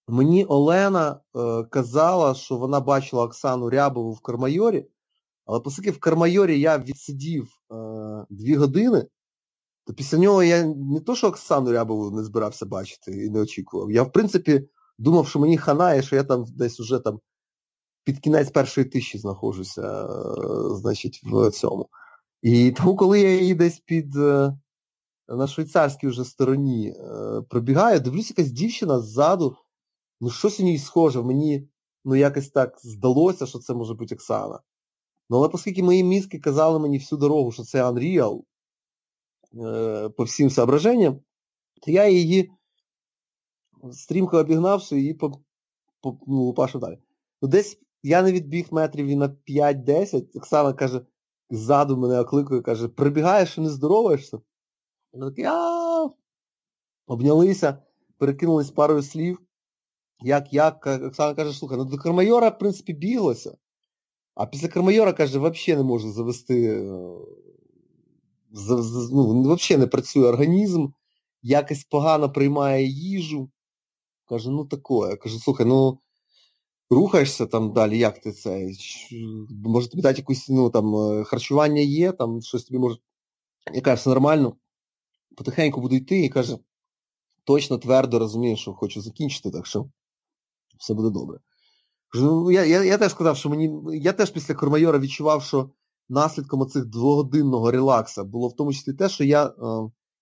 [SPEAKER 2] Мені Олена е, казала, що вона бачила Оксану Рябову в Кармайорі, але оскільки в Кармайорі я відсидів е, дві години, то після нього я не то, що Оксану Рябову не збирався бачити і не очікував. Я, в принципі, думав, що мені хана, і що я там десь уже там під кінець першої тисячі знаходжуся, е, значить, в цьому. І тому, коли я її десь під е, на швейцарській вже стороні е, пробігаю, дивлюся, якась дівчина ззаду ну щось у ній схоже, мені ну якось так здалося, що це може бути Оксана. Ну, але оскільки мої мізки казали мені всю дорогу, що це Unreal по всім соображенням, то я її стрімко обігнавши її по, по, ну, пашу далі. Ну, Десь я не відбіг метрів і на 5-10, Оксана каже, ззаду мене окликує, каже, прибігаєш і не здороваєшся. Я так, я обнялися, перекинулись парою слів. Як, як, Оксана каже, слухай, ну до Кармайора, в принципі, біглося. А після Кармайора, каже, взагалі не може завести, ну, взагалі не працює організм, якось погано приймає їжу. Каже, ну таке. Я кажу, слухай, ну рухаєшся там далі, як ти це? Може тобі дати якусь, ну там, е, харчування є, там щось тобі може. Яка все нормально. Потихеньку буду йти і каже, точно твердо розумію, що хочу закінчити, так що все буде добре. Ну, Я я, я теж сказав, що мені. Я теж після Кормайора відчував, що наслідком оцих двогодинного релакса було в тому числі те, що я е,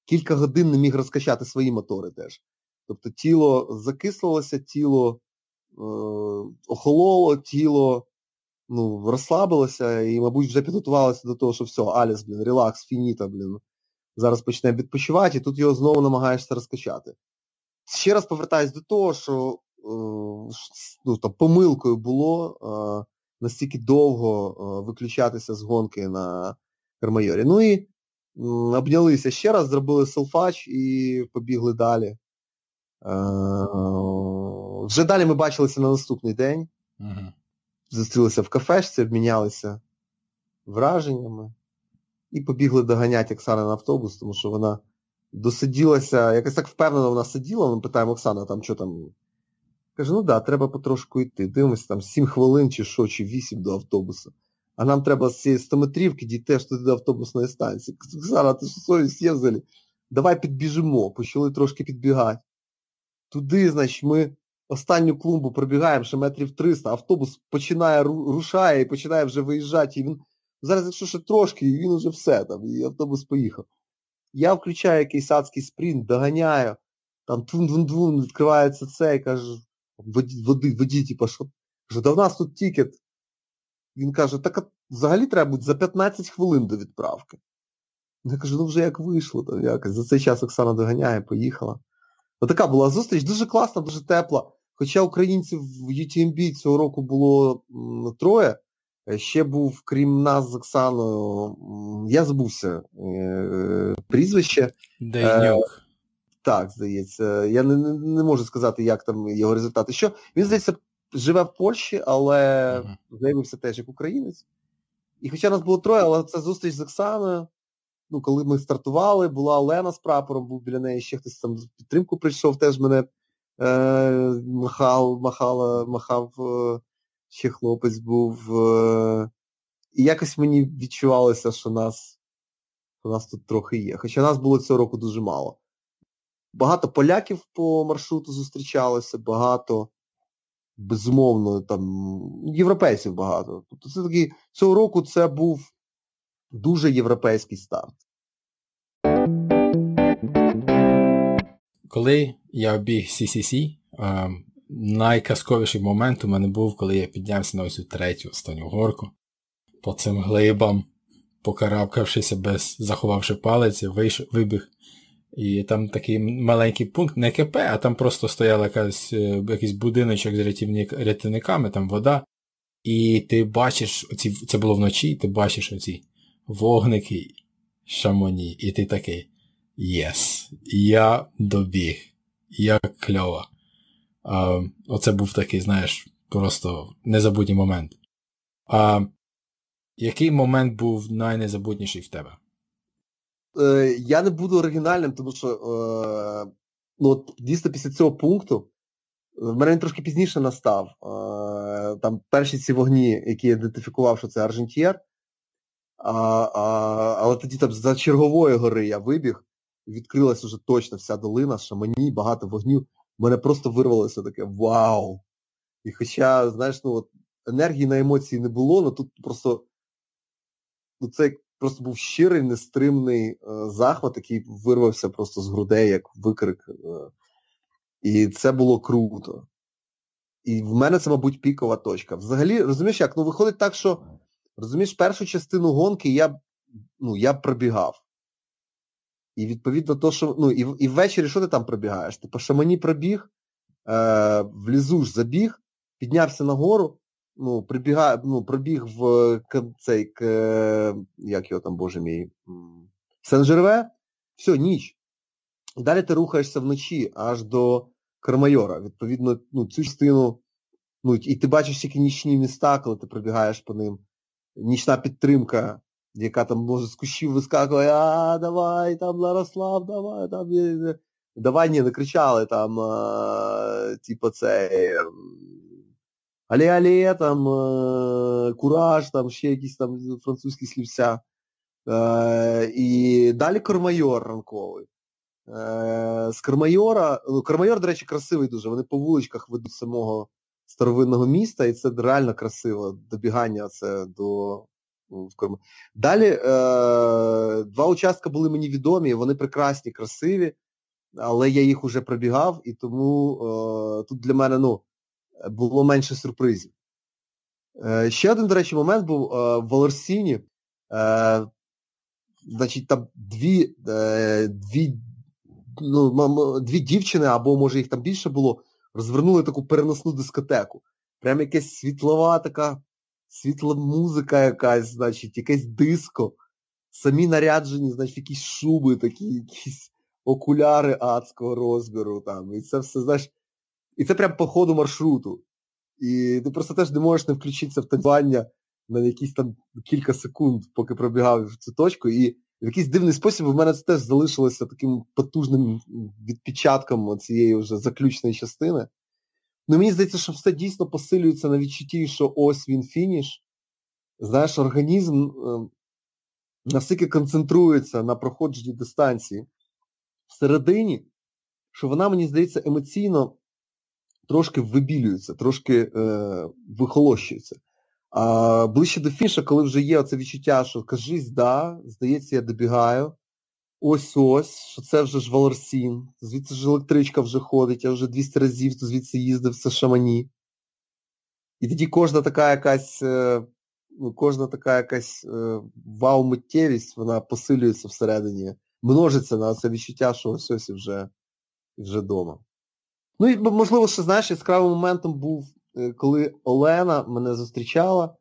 [SPEAKER 2] кілька годин не міг розкачати свої мотори теж. Тобто тіло закислилося, тіло е, охололо, тіло ну, розслабилося і, мабуть, вже підготувалося до того, що все, Аліс, блін, релакс, фініта, блін. Зараз почнемо відпочивати, і тут його знову намагаєшся розкачати. Ще раз повертаюсь до того, що е, ну, там, помилкою було е, настільки довго е, виключатися з гонки на Кермайорі. Ну і обнялися ще раз, зробили селфач і побігли далі. Вже далі ми бачилися на наступний день. Угу. Зустрілися в кафешці, обмінялися враженнями і побігли доганяти Оксани на автобус, тому що вона досиділася, якось так впевнено вона сиділа, ми питаємо Оксана, там що там. Каже, ну да, треба потрошку йти. Дивимося, там 7 хвилин чи що, чи 8 до автобусу. А нам треба з цієї 100-метрівки дійти туди до автобусної станції. Оксана, ти що совість є взагалі? Давай підбіжимо. Почали трошки підбігати. Туди, значить, ми останню клумбу пробігаємо ще метрів 300, автобус починає рушає і починає вже виїжджати. І він зараз, якщо ще трошки, і він уже все там, і автобус поїхав. Я включаю якийсь адський спринт, доганяю, там тун-дун-дун, відкривається це і каже, воді, води, воді, типу, що кажу, да в нас тут тікет. Він каже, так взагалі треба бути за 15 хвилин до відправки. Я кажу, ну вже як вийшло там якось. За цей час Оксана доганяє, поїхала. Отака була зустріч, дуже класна, дуже тепла. Хоча українців в UTMB цього року було троє, е, ще був, крім нас з Оксаною, я забувся е, прізвище.
[SPEAKER 1] Дейнюк.
[SPEAKER 2] Так, здається. Я не, не можу сказати, як там його результати. Що Він, здається, живе в Польщі, але uh-huh. заявився теж як українець. І хоча нас було троє, але це зустріч з Оксаною. Ну, коли ми стартували, була Олена з прапором, був біля неї ще хтось там підтримку прийшов, теж мене е, махав, махала, махав, е, ще хлопець був. Е, і якось мені відчувалося, що нас, що нас тут трохи є. Хоча нас було цього року дуже мало. Багато поляків по маршруту зустрічалося, багато, безумовно, там, європейців багато. Тобто це такий, цього року це був дуже європейський старт.
[SPEAKER 1] Коли я обіг CCC, найказковіший момент у мене був, коли я піднявся на ось цю третю останню горку по цим глибам, покарабкавшися без заховавши палець, вийшов, вибіг і там такий маленький пункт, не КП, а там просто стояла якась, е, якийсь будиночок з рятівник, рятівниками, там вода. І ти бачиш, оці, це було вночі, ти бачиш оці вогники Шамоні, і ти такий. Yes, я добіг. Як кльово. А, Оце був такий, знаєш, просто незабутній момент. А який момент був найнезабутніший в тебе?
[SPEAKER 2] Е, я не буду оригінальним, тому що е, ну, от, дійсно після цього пункту в мене він трошки пізніше настав. Е, там перші ці вогні, які я ідентифікував, що це Аржентьєр. А, а, Але тоді там за чергової гори я вибіг, і відкрилася вже точно вся долина, шамані, багато вогнів. Мене просто вирвалося таке вау! І хоча, знаєш, ну от енергії на емоції не було, але тут просто ну, це просто був щирий, нестримний е, захват, який вирвався просто з грудей, як викрик. Е, і це було круто. І в мене це, мабуть, пікова точка. Взагалі, розумієш, як? Ну, виходить так, що розумієш, першу частину гонки я ну, я пробігав. І відповідно то, що. Ну, і і ввечері що ти там пробігаєш? Типу, що мені пробіг, е, влізу ж забіг, піднявся нагору, ну, прибігає, ну, пробіг в цей, к, як його там, боже мій, Сен-Жерве, все, ніч. Далі ти рухаєшся вночі аж до Кармайора. Відповідно, ну, цю частину, ну, і ти бачиш тільки нічні міста, коли ти пробігаєш по ним. Нічна підтримка, яка там може з кущів вискакує, а давай, там Ларослав, давай, там. Давай, ні, не кричали там, типу, це але-але, там, е, кураж, там ще якісь там французькі слівця. І далі Кормайор ранковий. З Кормайора, ну, Кормайор, до речі, красивий дуже. Вони по вуличках ведуть самого старовинного міста, і це реально красиво. Добігання це до. Ну, далі е, два участки були мені відомі, вони прекрасні, красиві, але я їх вже пробігав, і тому е, тут для мене ну, було менше сюрпризів. Е, ще один, до речі, момент був е, в Валерсіні. Е, значить, там дві дві, ну, дві дівчини, або може їх там більше було, розвернули таку переносну дискотеку. Прям якась світлова така, світла музика якась, значить, якесь диско, самі наряджені, значить, якісь шуби, такі, якісь окуляри адського розміру. там, І це все, знаєш, і це прям по ходу маршруту. І ти просто теж не можеш не включитися в танцювання на якісь там кілька секунд, поки пробігав в цю точку. І в якийсь дивний спосіб у мене це теж залишилося таким потужним відпечатком цієї вже заключної частини. Ну, мені здається, що все дійсно посилюється на відчутті, що ось він фініш. Знаєш, організм е, настільки концентрується на проходженні дистанції всередині, що вона, мені здається, емоційно трошки вибілюється, трошки е, вихолощується. А ближче до фіша, коли вже є оце відчуття, що кажись, да, здається, я добігаю. Ось ось, що це вже ж Валерсін, звідси ж електричка вже ходить, я вже 200 разів звідси їздив це шамані. І тоді кожна така якась е, ну, кожна така якась е, вау-миттєвість, вона посилюється всередині, множиться на це відчуття, що ось ось і вже, і вже дома. Ну і можливо, ще знаєш, яскравим моментом був Е, коли Олена мене зустрічала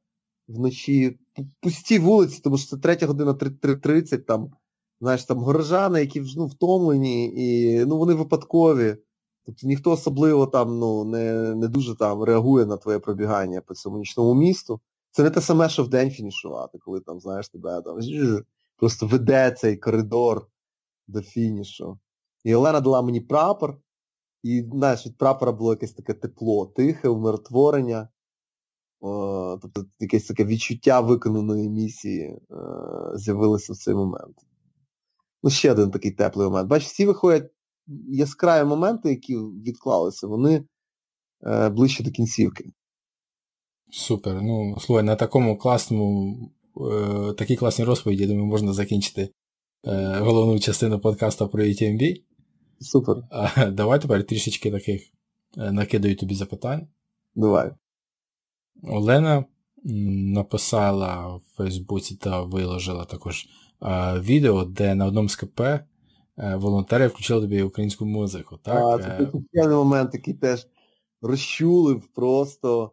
[SPEAKER 2] вночі пусті вулиці, тому що це третя година 3.30, там, знаєш, там горожани, які ну, втомлені, і ну, вони випадкові. Тобто ніхто особливо там ну, не не дуже там реагує на твоє пробігання по цьому нічному місту. Це не те саме, що в день фінішувати, коли там, знаєш, тебе там просто веде цей коридор до фінішу. І Олена дала мені прапор, і знаєш, від прапора було якесь таке тепло, тихе, умиротворення, о, тобто якесь таке відчуття виконаної місії е, з'явилося в цей момент. Ну, ще один такий теплий момент. Бачиш, всі виходять яскраві моменти, які відклалися, вони е, ближче до кінцівки.
[SPEAKER 1] Супер. Ну, слухай, на такому класному, е, такій класній розповіді, я думаю, можна закінчити е, головну частину подкасту про UTMB.
[SPEAKER 2] Супер.
[SPEAKER 1] Давай тепер трішечки таких е, накидаю тобі запитань.
[SPEAKER 2] Давай.
[SPEAKER 1] Олена написала в Фейсбуці та виложила також відео, де на одному з КП е, волонтери включили тобі українську музику. так?
[SPEAKER 2] А, Це такий момент, який теж розчулив просто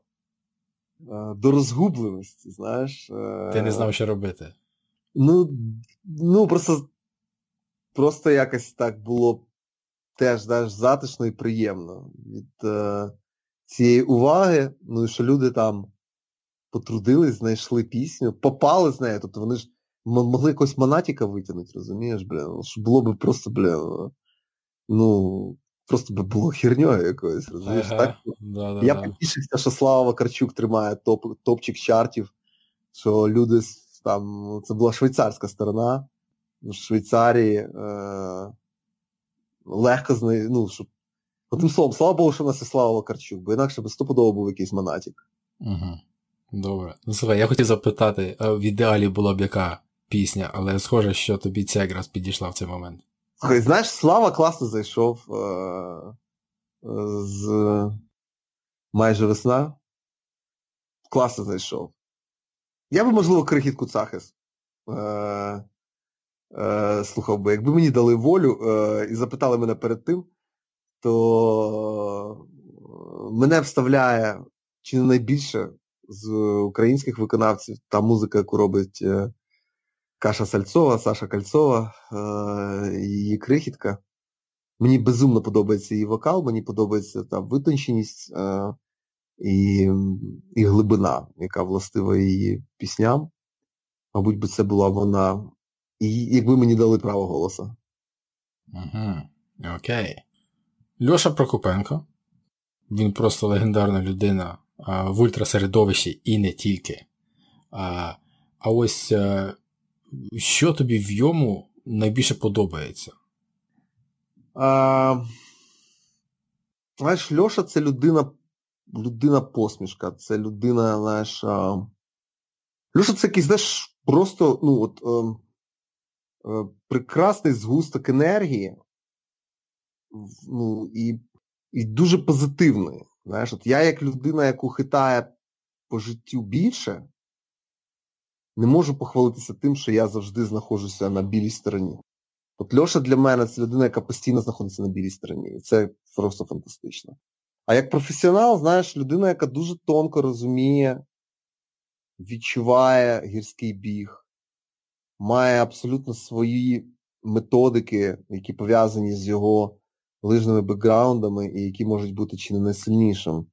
[SPEAKER 2] до розгубленості, знаєш.
[SPEAKER 1] Е. Ти не знав, що робити.
[SPEAKER 2] Ну, ну просто просто якось так було теж знаєш, затишно і приємно від е, цієї уваги, ну і що люди там потрудились, знайшли пісню, попали з нею, тобто вони ж могли якогось монатіка витягнути, розумієш, блін, що було б просто, блін, ну, просто би було херньою якоюсь, розумієш? Ага, так?
[SPEAKER 1] Да,
[SPEAKER 2] да, Я да. потішився, що Слава Вакарчук тримає топ, топчик чартів, що люди там, це була швейцарська сторона, в Швейцарії. Е, легко знайти, ну, щоб. Одним словом, слава Богу, що в нас і Слава Вакарчук, бо інакше би стопудово був якийсь монатік.
[SPEAKER 1] Угу. Добре. Ну слухай, я хотів запитати, в ідеалі була б яка пісня, але схоже, що тобі ця якраз підійшла в цей момент.
[SPEAKER 2] Слухай, знаєш, Слава класно зайшов е- е- з майже весна. Класно зайшов. Я би, можливо, крихітку Цахис. Е- е, слухав би, якби мені дали волю е, і запитали мене перед тим, то мене вставляє чи не найбільше з українських виконавців та музика, яку робить е, Каша Сальцова, Саша Кальцова, е, її крихітка. Мені безумно подобається її вокал, мені подобається та витонченість е, і і глибина, яка властива її пісням. Мабуть, би це була вона і якби мені дали право голоса.
[SPEAKER 1] Угу. Окей. Льоша Прокопенко. Він просто легендарна людина в ультрасередовищі і не тільки. А а ось що тобі в йому найбільше подобається?
[SPEAKER 2] А, Знаєш, Льоша це людина людина посмішка, це людина, знаєш. А... Льоша це якийсь, знаєш, просто ну, от, е, е, прекрасний згусток енергії ну, і і дуже позитивний. Знаєш, от Я як людина, яку хитає по життю більше, не можу похвалитися тим, що я завжди знаходжуся на білій стороні. От Льоша для мене це людина, яка постійно знаходиться на білій стороні. І це просто фантастично. А як професіонал, знаєш, людина, яка дуже тонко розуміє, відчуває гірський біг, має абсолютно свої методики, які пов'язані з його лижними бекграундами і які можуть бути чи не найсильнішим,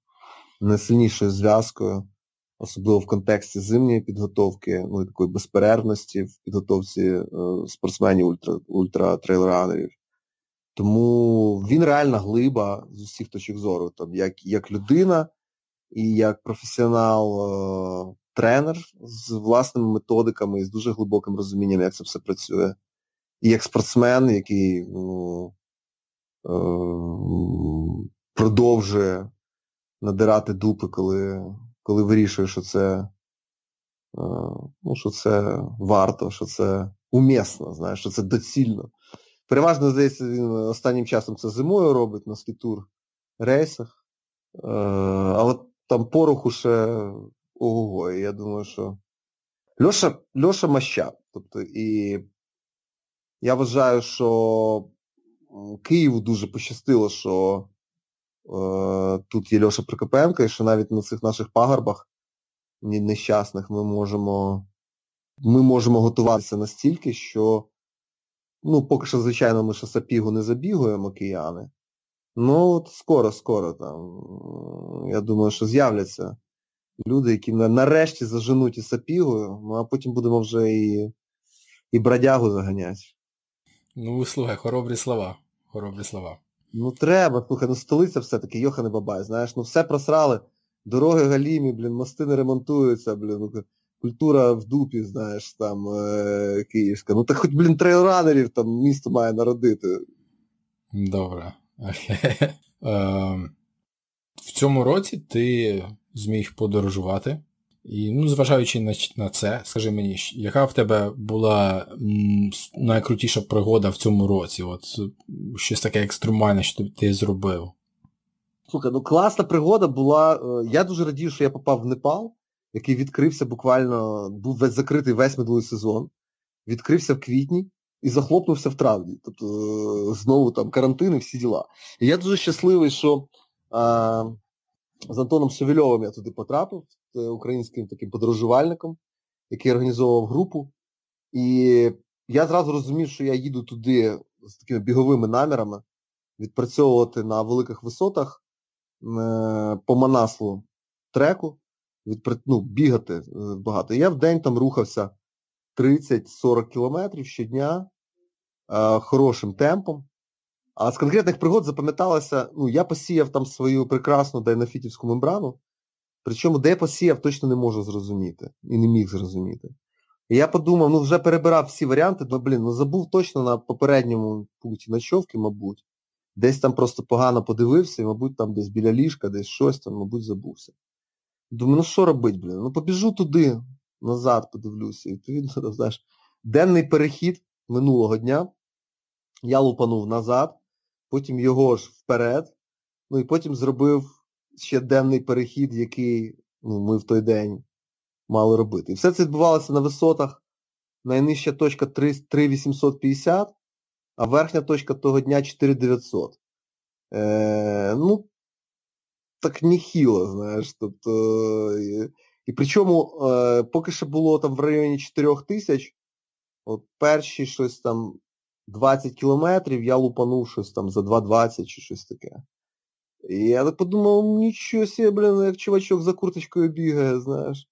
[SPEAKER 2] найсильнішою зв'язкою особливо в контексті зимньої підготовки, ну і такої безперервності в підготовці е, спортсменів ультра, ультра-трейлранерів. Тому він реальна глиба з усіх точок зору, там, як як людина і як професіонал-тренер е, з власними методиками і з дуже глибоким розумінням, як це все працює. І як спортсмен, який ну, е, продовжує надирати дупи, коли коли вирішує, що це е, ну, що це варто, що це умісно, знаєш, що це доцільно. Переважно, здається, він останнім часом це зимою робить на скітур рейсах. Е, але там пороху ще ого, і я думаю, що Льоша Льоша Маща. Тобто, і я вважаю, що Києву дуже пощастило, що Е, тут є Льоша Прокопенко, і що навіть на цих наших пагорбах нещасних ми можемо ми можемо готуватися настільки, що ну, поки що, звичайно, ми ще сапігу не забігуємо кияни. Ну, от скоро-скоро там. Я думаю, що з'являться люди, які нарешті заженуть і сапігою, ну а потім будемо вже і і бродягу заганяти.
[SPEAKER 1] Ну, слухай, хоробрі слова. Хоробрі слова.
[SPEAKER 2] Ну треба, слухай, ну столиця все-таки, Йохане Бабай, знаєш, ну все просрали, дороги галімі, блін, мости не ремонтуються, блін, ну, культура в дупі, знаєш, там е- київська. Ну так хоч, блін, трейлранерів там місто має народити.
[SPEAKER 1] Добре. В цьому році ти зміг подорожувати. І, ну, зважаючи на на це, скажи мені, яка в тебе була м, найкрутіша пригода в цьому році? От Щось таке екстремальне, що ти зробив?
[SPEAKER 2] Слухай, ну класна пригода була. Е, я дуже радію, що я попав в Непал, який відкрився буквально, був весь закритий весь минулий сезон, відкрився в квітні і захлопнувся в травні. Тобто е, знову там карантин і всі діла. І я дуже щасливий, що з Антоном Шевельовим я туди потрапив. Е, українським таким подорожувальником, який організовував групу. І я зразу розумів, що я їду туди з такими біговими намірами відпрацьовувати на великих висотах е, по Манаслу треку, ну, бігати е, багато. Я в день там рухався 30-40 кілометрів щодня хорошим темпом. А з конкретних пригод запам'яталося, ну, я посіяв там свою прекрасну дайнафітівську мембрану, Причому де я посіяв, точно не можу зрозуміти. І не міг зрозуміти. І я подумав, ну вже перебирав всі варіанти, ну блін, ну забув точно на попередньому пункті ночовки, мабуть. Десь там просто погано подивився, і, мабуть, там десь біля ліжка, десь щось там, мабуть, забувся. Думаю, ну що робити, блін? Ну побіжу туди, назад подивлюся. І відповідно, знаєш, денний перехід минулого дня. Я лупанув назад, потім його ж вперед, ну і потім зробив ще денний перехід, який ну, ми в той день мали робити. І все це відбувалося на висотах. Найнижча точка 3850, а верхня точка того дня 4900. Е, Ну, так ніхіло, знаєш. Тобто, і, і причому е, поки що було там в районі 4000, от перші щось там 20 кілометрів я лупанув щось там за 2,20 чи щось таке. І я так подумав, нічого себе, блін, як чувачок за курточкою бігає, знаєш.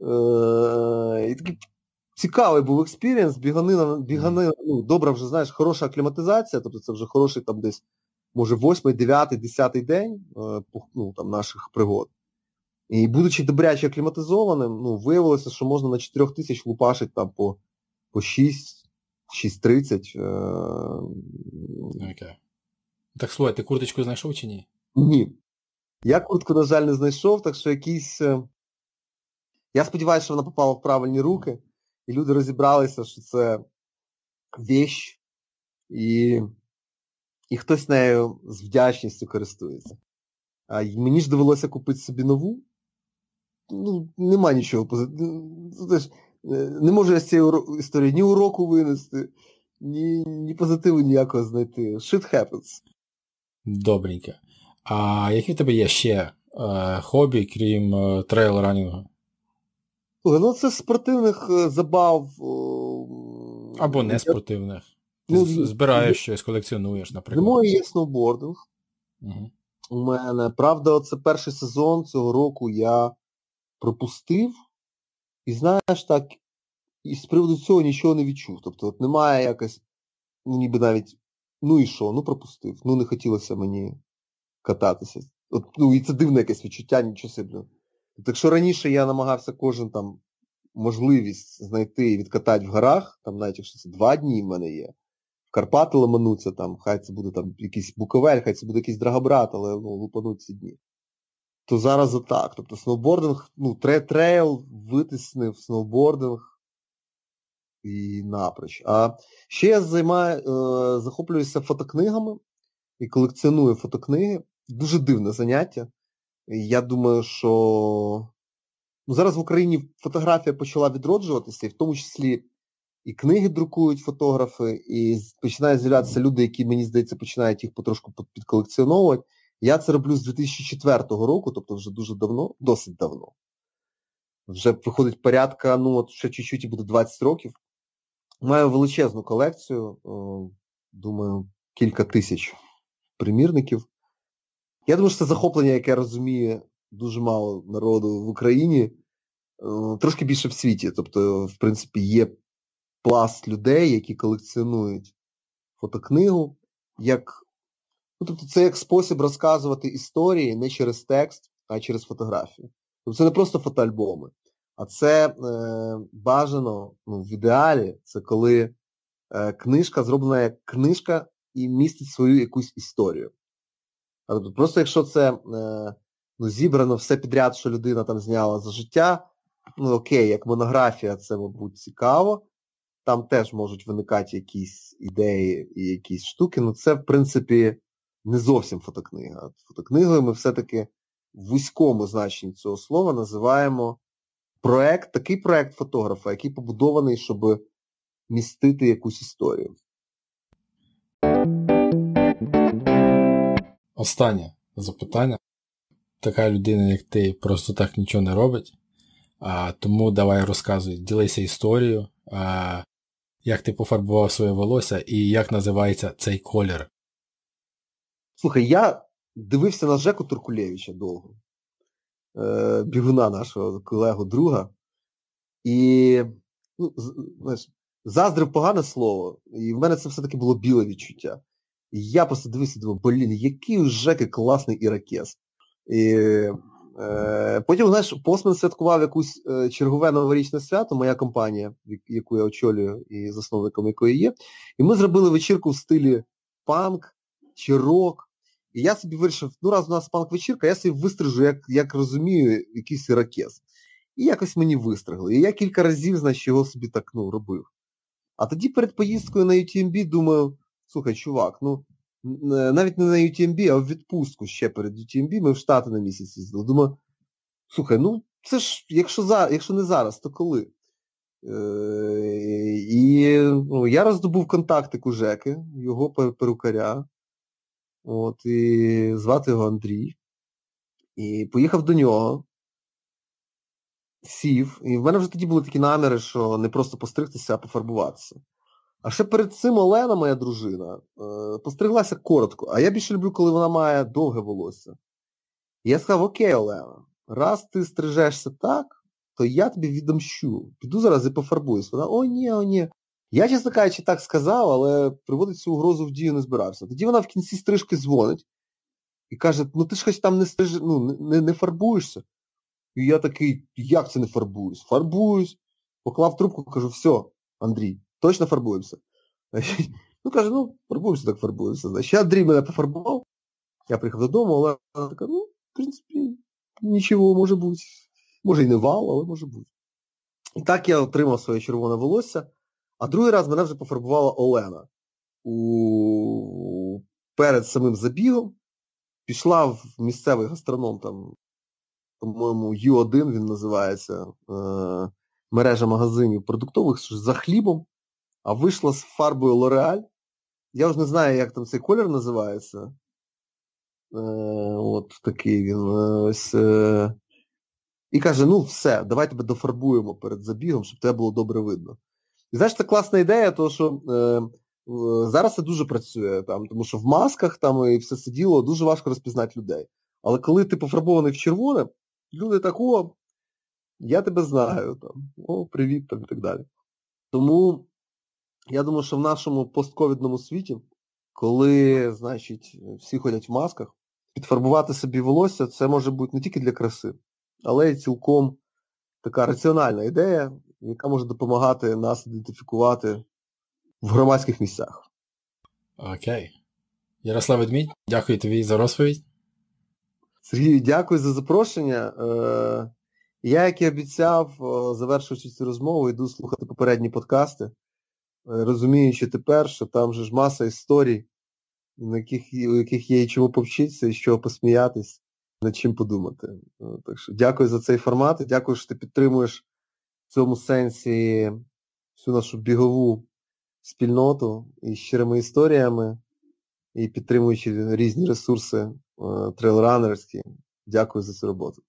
[SPEAKER 2] Е, і такий цікавий був experience, біганина, біганина, ну, добра вже, знаєш, хороша акліматизація, тобто це вже хороший там десь, може, восьмий, дев'ятий, десятий день е, ну, там, наших пригод. І будучи добряче акліматизованим, ну, виявилося, що можна на 4 тисяч лупашити там по по 6, 6.30.
[SPEAKER 1] Okay. Так слухай, ти курточку знайшов чи ні?
[SPEAKER 2] Ні. Я куртку, на жаль, не знайшов, так що якийсь. Е, я сподіваюся, що вона попала в правильні руки, і люди розібралися, що це вещь, і і хтось нею з вдячністю користується. А мені ж довелося купити собі нову. Ну, нема нічого позитивного. Е, не можу я з цієї історії ні уроку винести, ні ні позитиву ніякого знайти. Shit happens.
[SPEAKER 1] Добренько. А які в тебе є ще е, хобі, крім е, трейл ранінгу?
[SPEAKER 2] Ну, це спортивних е, забав.
[SPEAKER 1] Або не спортивних. Ти ну, збираєш ну, щось, колекціонуєш, наприклад.
[SPEAKER 2] Зимою є сноубординг. Угу. У мене. Правда, це перший сезон цього року я пропустив. І знаєш, так, і з приводу цього нічого не відчув. Тобто от немає якось, ну ніби навіть, ну і що, ну пропустив. Ну не хотілося мені кататися. От, Ну і це дивне якесь відчуття, нічого собі. Так що раніше я намагався кожен там можливість знайти і відкатати в горах, там навіть якщо це два дні в мене є, в Карпати ламануться, там, хай це буде там якийсь Буковель, хай це буде якийсь Драгобрат, але ну, лупануть ці дні. То зараз отак. Тобто сноубординг, ну, трейл витиснив сноубординг і напроч. А ще я займаю, е, захоплююся фотокнигами і колекціоную фотокниги. Дуже дивне заняття. Я думаю, що ну, зараз в Україні фотографія почала відроджуватися, і в тому числі і книги друкують фотографи, і починають з'являтися люди, які, мені здається, починають їх потрошку підколекціоновувати. Я це роблю з 2004 року, тобто вже дуже давно, досить давно. Вже виходить порядка, ну от ще чуть-чуть і буде 20 років. Маю величезну колекцію, думаю, кілька тисяч примірників. Я думаю, що це захоплення, яке розуміє дуже мало народу в Україні, трошки більше в світі. Тобто, в принципі, є пласт людей, які колекціонують фотокнигу, як, ну, тобто це як спосіб розказувати історії не через текст, а через фотографію. Тобто це не просто фотоальбоми, а це е, бажано ну, в ідеалі, це коли е, книжка зроблена як книжка і містить свою якусь історію. Тобто Просто якщо це е, ну, зібрано все підряд, що людина там зняла за життя, ну окей, як монографія, це, мабуть, цікаво. Там теж можуть виникати якісь ідеї і якісь штуки, ну це, в принципі, не зовсім фотокнига. Фотокнигою ми все-таки в вузькому значенні цього слова називаємо проект, такий проект фотографа, який побудований, щоб містити якусь історію.
[SPEAKER 1] Останнє запитання. Така людина, як ти, просто так нічого не робить. А, Тому давай розказуй, ділися історією, а, як ти пофарбував своє волосся і як називається цей колір.
[SPEAKER 2] Слухай, я дивився на Жеку Туркулєвича довго, е, бігуна нашого колегу друга. І ну, знаєш, заздрив погане слово, і в мене це все-таки було біле відчуття. І я просто дивився, думаю, блін, який у Жеки класний іракес. І е, Потім, знаєш, Посмен святкував якусь е, чергове новорічне свято, моя компанія, яку я очолюю і засновником якої є. І ми зробили вечірку в стилі панк чи рок. І я собі вирішив, ну раз у нас панк-вечірка, я собі вистрижу, як як розумію, якийсь іракес. І якось мені вистригли. І я кілька разів, значить, його собі так ну, робив. А тоді перед поїздкою на UTMB думаю, слухай, чувак, ну навіть не на UTMB, а в відпустку ще перед UTMB ми в Штати на місяць їздили. Думаю, слухай, ну це ж, якщо за, якщо не зараз, то коли? Е, І ну, я роздобув контакти Кужеки, його перукаря. От, і звати його Андрій. І поїхав до нього, сів, і в мене вже тоді були такі наміри, що не просто постригтися, а пофарбуватися. А ще перед цим Олена, моя дружина, е, постриглася коротко, а я більше люблю, коли вона має довге волосся. І я сказав, окей, Олена, раз ти стрижешся так, то я тобі відомщу. Піду зараз і пофарбуюсь. Вона, о, ні, о, ні. Я, чесно кажучи, так сказав, але приводить цю угрозу в дію не збирався. Тоді вона в кінці стрижки дзвонить і каже, ну ти ж хоч там не стриж... ну, не, не фарбуєшся. І я такий, як це не фарбуюсь? Фарбуюсь, поклав трубку, кажу, все, Андрій, точно фарбуємося. Ну, каже, ну, фарбуємося, так фарбуємося. Значить, Андрій мене пофарбував. Я приїхав додому, але вона така, ну, в принципі, нічого може бути. Може і не вал, але може бути. І так я отримав своє червоне волосся, а другий раз мене вже пофарбувала Олена. У... Перед самим забігом пішла в місцевий гастроном, там, по-моєму, Ю1 він називається, е- мережа магазинів продуктових за хлібом, а вийшла з фарбою L'Oreal. Я вже не знаю, як там цей колір називається. Е- От такий він. Е, ось. Е- і каже, ну все, давай тебе дофарбуємо перед забігом, щоб тебе було добре видно. І знаєш, це класна ідея, тому що е, зараз це дуже працює, там, тому що в масках там і все сиділо, дуже важко розпізнати людей. Але коли ти пофарбований в червоне, люди так, о, я тебе знаю, там, о, привіт там і так далі. Тому я думаю, що в нашому постковідному світі, коли, значить, всі ходять в масках, підфарбувати собі волосся це може бути не тільки для краси, але й цілком така раціональна ідея, яка може допомагати нас ідентифікувати в громадських місцях.
[SPEAKER 1] Окей. Ярослав Ведмідь, дякую тобі за розповідь.
[SPEAKER 2] Сергій, дякую за запрошення. Е, я, як і обіцяв, завершуючи цю розмову, йду слухати попередні подкасти, е, розуміючи тепер, що там же ж маса історій, на яких, у яких є і чому повчитися, і з чого посміятись, над чим подумати. Е, так що дякую за цей формат і дякую, що ти підтримуєш в цьому сенсі всю нашу бігову спільноту і щирими історіями, і підтримуючи різні ресурси трейлранерські. Дякую за цю роботу.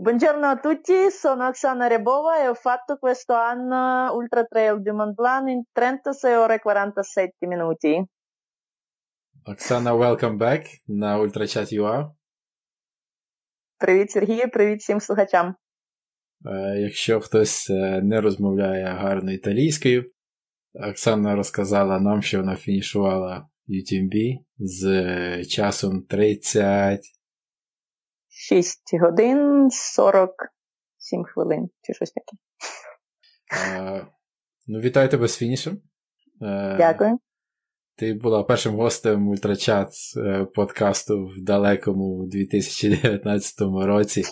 [SPEAKER 4] Buongiorno a tutti, sono Oksana Rebova e ho fatto questo anno Ultra Trail di Mont Blanc in 36 ore e 47 minuti.
[SPEAKER 1] Оксана, welcome back на Ультрачат UA.
[SPEAKER 4] Привіт, Сергію, привіт всім слухачам.
[SPEAKER 1] Якщо хтось не розмовляє гарно італійською, Оксана розказала нам, що вона фінішувала UTMB з часом 30.
[SPEAKER 4] 6 годин 47 хвилин, чи щось таке.
[SPEAKER 1] Ну, вітаю тебе з фінішем.
[SPEAKER 4] Дякую.
[SPEAKER 1] Ти була першим гостем ультрачат подкасту в далекому 2019 році,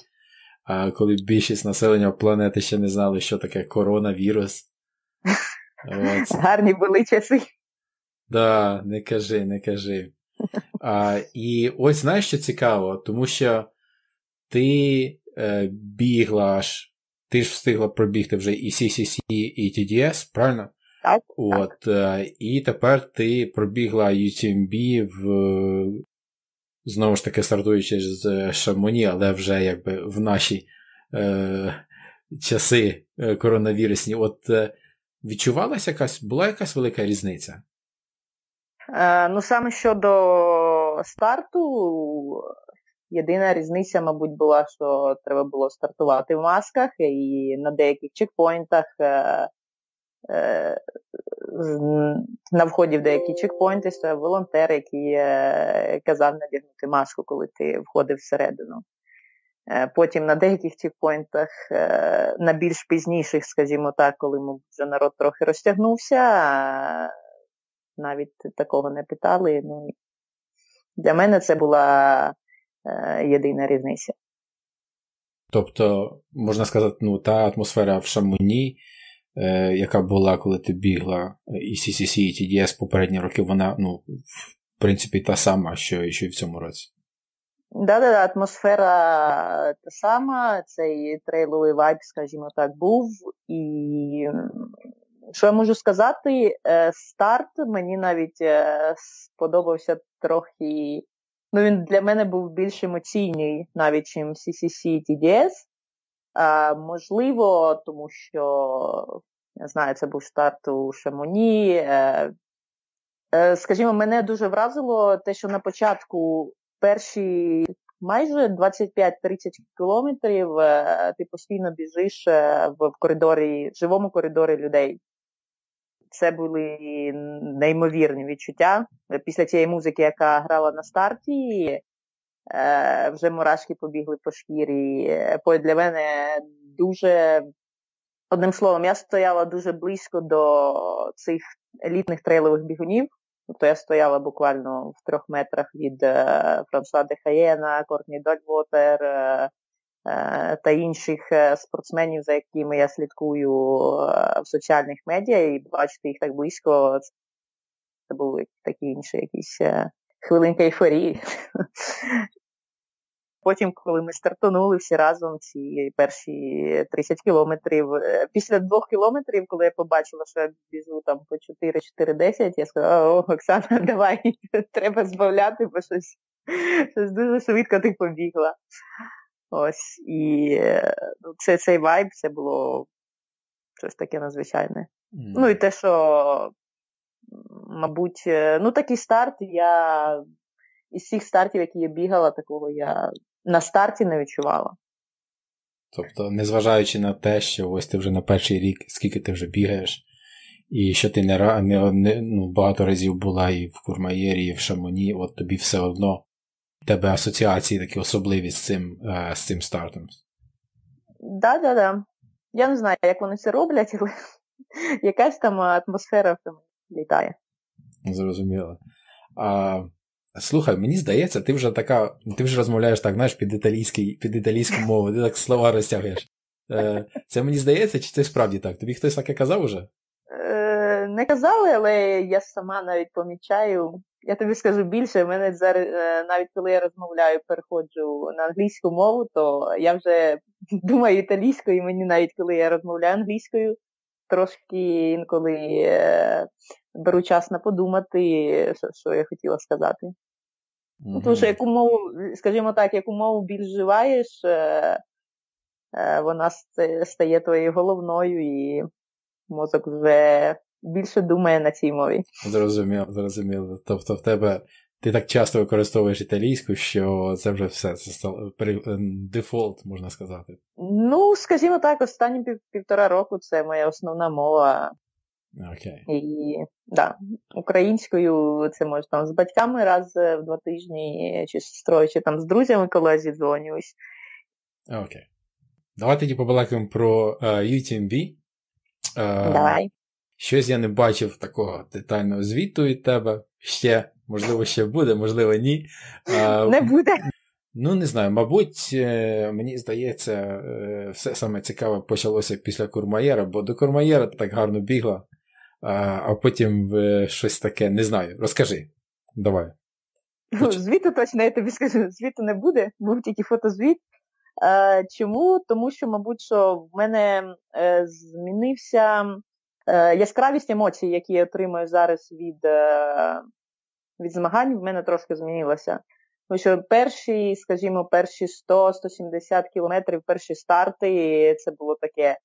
[SPEAKER 1] коли більшість населення планети ще не знали, що таке коронавірус.
[SPEAKER 4] От. Гарні були часи.
[SPEAKER 1] Да, не кажи, не кажи. А, І ось знаєш, що цікаво, тому що ти е, бігла аж, ти ж встигла пробігти вже і CCC, і TDS, правильно?
[SPEAKER 4] Так.
[SPEAKER 1] От, так. І тепер ти пробігла UTMB в. Знову ж таки, стартуючи з Шамоні, але вже якби в наші е, часи коронавірусні. От е, відчувалася якась, була якась велика різниця?
[SPEAKER 4] Е, ну, саме щодо старту, єдина різниця, мабуть, була, що треба було стартувати в масках, і на деяких чекпоінтах. Е, на вході в деякі чекпоінти стояв волонтер, який казав надягнути маску, коли ти входив всередину. Потім на деяких чекпоінтах, на більш пізніших, скажімо так, коли вже народ трохи розтягнувся, навіть такого не питали. Ну, Для мене це була єдина різниця.
[SPEAKER 1] Тобто, можна сказати, ну, та атмосфера в Шамоні, е, яка була, коли ти бігла і CCC, і TDS попередні роки, вона, ну, в принципі, та сама, що, і в цьому році.
[SPEAKER 4] Да, да, да, атмосфера та сама, цей трейловий вайб, скажімо так, був. І що я можу сказати, старт мені навіть сподобався трохи. Ну, він для мене був більш емоційний, навіть чим CCC і TDS. А, Можливо, тому що, я знаю, це був старт у Шамоні. Е, е, скажімо, мене дуже вразило те, що на початку перші майже 25-30 кілометрів е, ти постійно біжиш в коридорі, живому коридорі людей. це були неймовірні відчуття. Після цієї музики, яка грала на старті, е, вже мурашки побігли по шкірі. Для мене дуже, одним словом, я стояла дуже близько до цих елітних трейлових бігунів. Тобто я стояла буквально в трьох метрах від Франсуа Дехаєна, Кортні Дольвотер, Е, та інших е, спортсменів, за якими я слідкую е, в соціальних медіа, і бачити їх так близько, це були такі інші якісь хвилинки ейфорії. Потім, коли ми стартанули всі разом, ці перші 30 кілометрів, після двох кілометрів, коли я побачила, що я біжу там по 4-4-10, я сказала, о, Оксана, давай, треба збавляти, бо щось, щось дуже швидко ти побігла. Ось, і ну, це, цей вайб це було щось таке надзвичайне. Mm. Ну і те, що, мабуть, е, ну такий старт, я із всіх стартів, які я бігала, такого я на старті не відчувала.
[SPEAKER 1] Тобто, незважаючи на те, що ось ти вже на перший рік, скільки ти вже бігаєш, і що ти не, не, не ну, багато разів була і в Курмаєрі, і в Шамоні, от тобі все одно в тебе асоціації такі особливі з цим е, з цим стартом?
[SPEAKER 4] Так, так, так. Я не знаю, як вони це роблять, але якась там атмосфера літає.
[SPEAKER 1] Зрозуміло. А, Слухай, мені здається, ти вже така, ти вже розмовляєш так, знаєш, під італійський, під італійську мову, ти так слова розтягуєш. Е, Це мені здається, чи це справді так? Тобі хтось таке казав уже?
[SPEAKER 4] Е, Не казали, але я сама навіть помічаю, я тобі скажу більше, в мене зараз, е, навіть коли я розмовляю, переходжу на англійську мову, то я вже думаю італійською, і мені навіть коли я розмовляю англійською, трошки інколи е, беру час на подумати, що, що я хотіла сказати. Mm-hmm. Тому що яку мову, скажімо так, яку мову більш вживаєш, е, вона стає твоєю головною і мозок вже більше думає на цій мові.
[SPEAKER 1] Зрозуміло, зрозуміло. Тобто в тебе ти так часто використовуєш італійську, що це вже все це стало е, дефолт, можна сказати.
[SPEAKER 4] Ну, скажімо так, останні пів, півтора року це моя основна мова.
[SPEAKER 1] Окей.
[SPEAKER 4] І да, українською це може там з батьками раз в два тижні, чи з сестрою, чи там з друзями, коли зідзвонююсь.
[SPEAKER 1] Окей. Давай тоді побалакаємо про uh, UTMB.
[SPEAKER 4] Uh, Давай.
[SPEAKER 1] Щось я не бачив такого детального звіту від тебе. Ще, можливо, ще буде, можливо, ні.
[SPEAKER 4] Не буде.
[SPEAKER 1] Ну, не знаю, мабуть, е, мені здається, е, все саме цікаве почалося після Курмаєра, бо до Курмаєра так гарно бігла, а потім щось таке, не знаю. Розкажи. Давай.
[SPEAKER 4] Ну, Звіту точно я тобі скажу, звіту не буде, був тільки фотозвіт. Чому? Тому що, мабуть, що в мене е, змінився Е, яскравість емоцій, які я отримую зараз від е, від змагань, в мене трошки змінилася. Тому що перші, скажімо, перші 100-170 кілометрів, перші старти, це було таке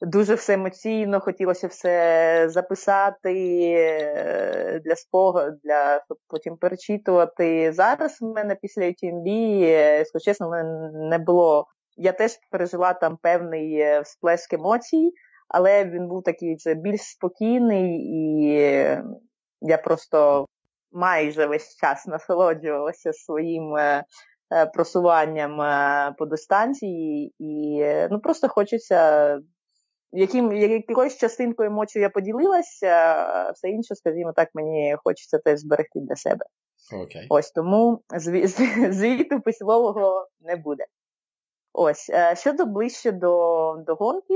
[SPEAKER 4] дуже все емоційно, хотілося все записати е, для спогу, для щоб потім перечитувати. Зараз в мене після UTMB, якщо чесно, не було. Я теж пережила там певний всплеск емоцій але він був такий вже більш спокійний, і я просто майже весь час насолоджувалася своїм е, е, просуванням е, по дистанції, і ну просто хочеться. Яким якоюсь частинкою емоцій я поділилася, все інше, скажімо так, мені хочеться теж зберегти для себе.
[SPEAKER 1] Okay.
[SPEAKER 4] Ось тому звіту письмового не буде. Ось щодо ближче до до гонки,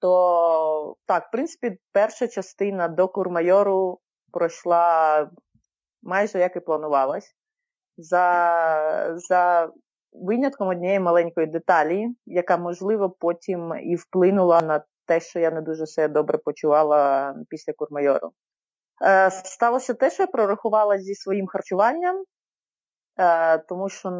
[SPEAKER 4] то так, в принципі, перша частина до Курмайору пройшла майже як і планувалось. За за винятком однієї маленької деталі, яка, можливо, потім і вплинула на те, що я не дуже себе добре почувала після Курмайору. Е, Сталося те, що я прорахувала зі своїм харчуванням, е, тому що,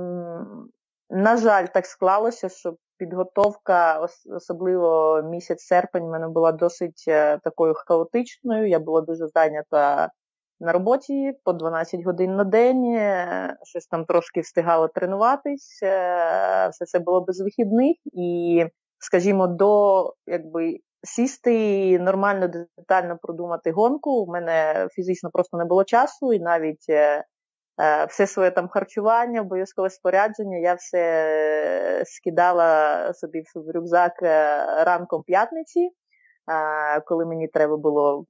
[SPEAKER 4] на жаль, так склалося, що підготовка, особливо місяць серпень, в мене була досить е, такою хаотичною. Я була дуже зайнята на роботі по 12 годин на день, е, щось там трошки встигала тренуватись, е, все це було без вихідних і. Скажімо, до якби сісти і нормально детально продумати гонку. У мене фізично просто не було часу, і навіть е, все своє там харчування, обов'язкове спорядження, я все скидала собі в рюкзак ранком п'ятниці, коли мені треба було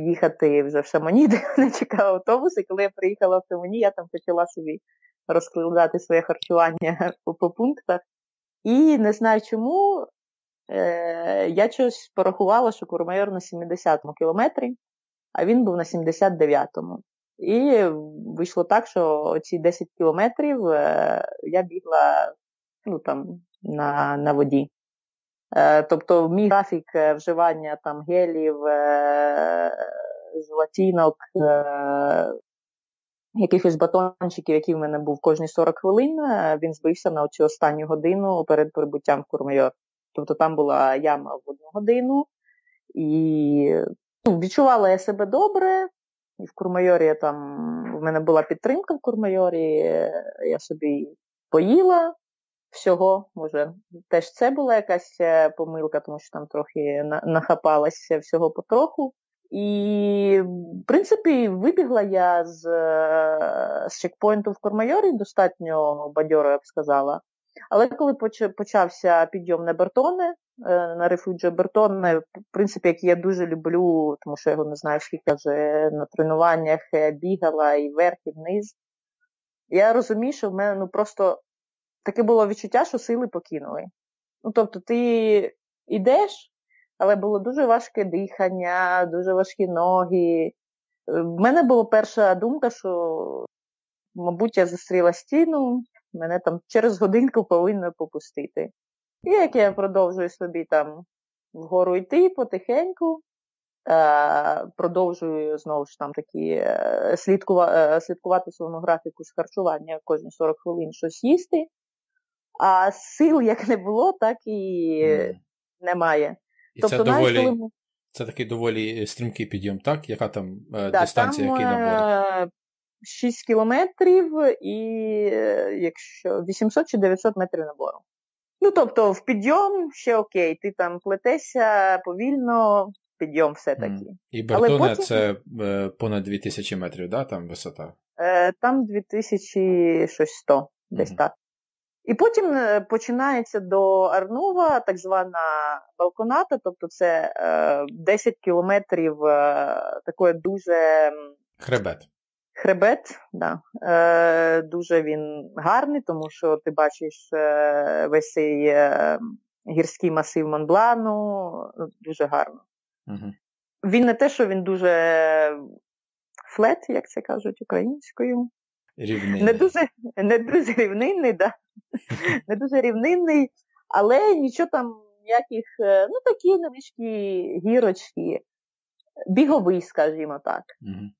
[SPEAKER 4] їхати вже в Шамоні, де мене чекав автобус, і коли я приїхала в Шамоні, я там почала собі розкладати своє харчування по, пунктах. І не знаю чому, е, я щось порахувала, що Курмайор на 70-му кілометрі, а він був на 79-му. І вийшло так, що ці 10 кілометрів е, я бігла ну, там, на на воді. Е, тобто мій графік е, вживання там гелів, е, золотінок, якихось батончиків, які в мене був кожні 40 хвилин, він збився на оцю останню годину перед прибуттям в Курмайор. Тобто там була яма в одну годину, і ну, відчувала я себе добре. І в Курмайорі я там в мене була підтримка в Курмайорі, я собі поїла всього. Може, теж це була якась е, помилка, тому що там трохи нахапалася всього потроху. І, в принципі, вибігла я з з чекпоінту в Кормайорі достатньо бадьоро, я б сказала. Але коли почався підйом на Бертоне, е, на рефуджі Бертоне, в принципі, який я дуже люблю, тому що я його не знаю, скільки вже на тренуваннях е, бігала і вверх, і вниз. Я розумію, що в мене ну, просто таке було відчуття, що сили покинули. Ну, тобто, ти йдеш, але було дуже важке дихання, дуже важкі ноги. В мене була перша думка, що, мабуть, я зустріла стіну, мене там через годинку повинно попустити. І як я продовжую собі там вгору йти потихеньку, продовжую знову ж там такі е, е, слідкувати своєму графіку з харчування кожні 40 хвилин щось їсти. А сил як не було, так і mm. немає.
[SPEAKER 1] І тобто, це доволі, коли... це такий доволі стрімкий підйом, так? Яка там е, да, дистанція, там, який набор?
[SPEAKER 4] 6 кілометрів і якщо 800 чи 900 метрів набору. Ну, тобто, в підйом ще окей, ти там плетешся повільно, підйом все-таки. Mm.
[SPEAKER 1] І Бертоне потім... це е, понад 2000 метрів, да, там висота?
[SPEAKER 4] Е, Там 2100, десь mm. так. І потім е, починається до Арнова так звана балконата, тобто це е, 10 кілометрів е, такої дуже
[SPEAKER 1] хребет.
[SPEAKER 4] Хребет, да. Е, дуже він гарний, тому що ти бачиш е, весь цей е, гірський масив Монблану, ну, дуже гарно. Угу. Він не те, що він дуже флет, як це кажуть українською.
[SPEAKER 1] Рівнинний.
[SPEAKER 4] Не дуже не дуже рівнинний, да. не дуже рівнинний, але нічого там ніяких, е, ну такі невеличкі гірочки, біговий, скажімо так. Угу.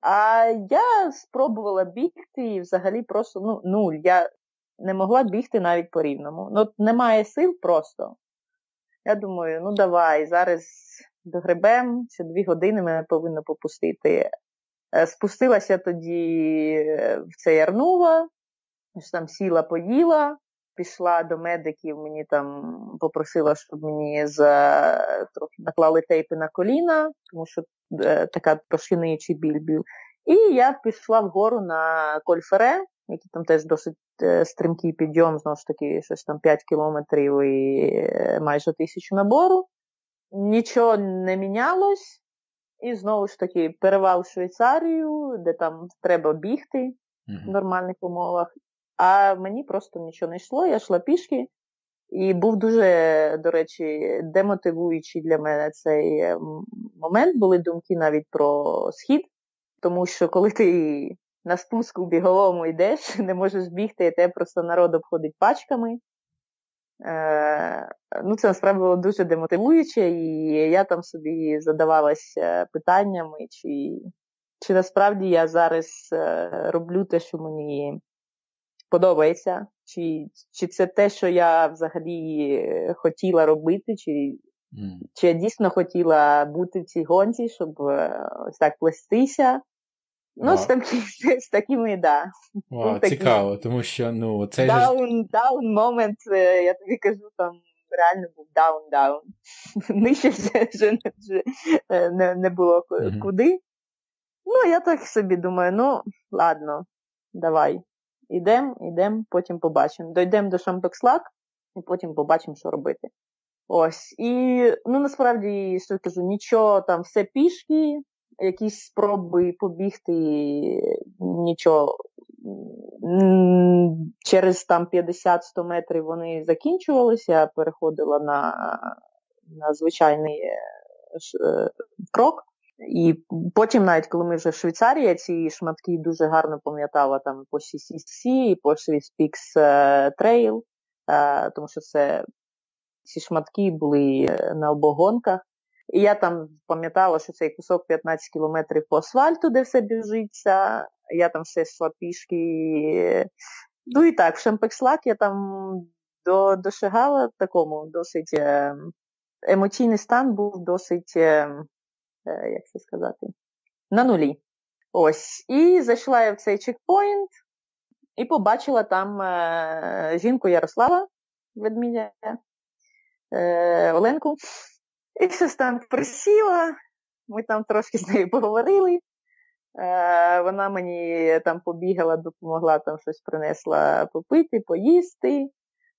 [SPEAKER 4] А я спробувала бігти і взагалі просто ну, нуль. Я не могла бігти навіть по рівному. Ну, немає сил просто. Я думаю, ну давай, зараз догребем, ще дві години мене повинно попустити. Е, спустилася тоді е, в цей Арнува, там сіла, поїла, пішла до медиків, мені там попросила, щоб мені за трохи наклали тейпи на коліна, тому що е, така пошинуючий біль був. І я пішла вгору на Кольфере, який там теж досить е, стрімкий підйом, знову ж таки, щось там 5 кілометрів і е, майже тисячу набору. Нічого не мінялось. І знову ж таки перевал в Швейцарію, де там треба бігти uh-huh. в нормальних умовах. А мені просто нічого не йшло, я йшла пішки. І був дуже, до речі, демотивуючий для мене цей е, момент. Були думки навіть про схід, тому що коли ти на спуску біговому йдеш, не можеш бігти, і тебе просто народ обходить пачками. Е, ну, Це насправді було дуже демотивуюче, і я там собі задавалася питаннями, чи чи насправді я зараз е, роблю те, що мені подобається, чи чи це те, що я взагалі хотіла робити, чи mm. чи я дійсно хотіла бути в цій гонці, щоб е, ось так плестися. Ну, з, такі, з такими, да.
[SPEAKER 1] Вау, Цікаво, тому що ну,
[SPEAKER 4] же... down moment, е, я тобі кажу, там реально був down-down. Нижче вже, вже не, не було куди. Ну, я так собі думаю, ну, ладно, давай. Ідемо, ідемо, потім побачимо. Дойдемо до Шампекс-Лак і потім побачимо, що робити. Ось. І ну насправді що кажу, нічого там все пішки, якісь спроби побігти, нічого. Через там 50-100 метрів вони закінчувалися, я переходила на на звичайний е, е, крок. І потім, навіть коли ми вже в Швейцарії, ці шматки дуже гарно пам'ятала там по CCC і по Swiss Peaks Trail, тому що це ці шматки були е, на обогонках. І я там пам'ятала, що цей кусок 15 кілометрів по асфальту, де все біжиться. Я там все йшла пішки. Ну і так, в Шампекслак я там до, дошагала такому досить е, емоційний стан був досить, е, як це сказати, на нулі. Ось. І зайшла я в цей чекпоінт і побачила там жінку Ярослава ведмідя е, Оленку. І щось там присіла, ми там трошки з нею поговорили. Е, Вона мені там побігала, допомогла, там щось принесла попити, поїсти.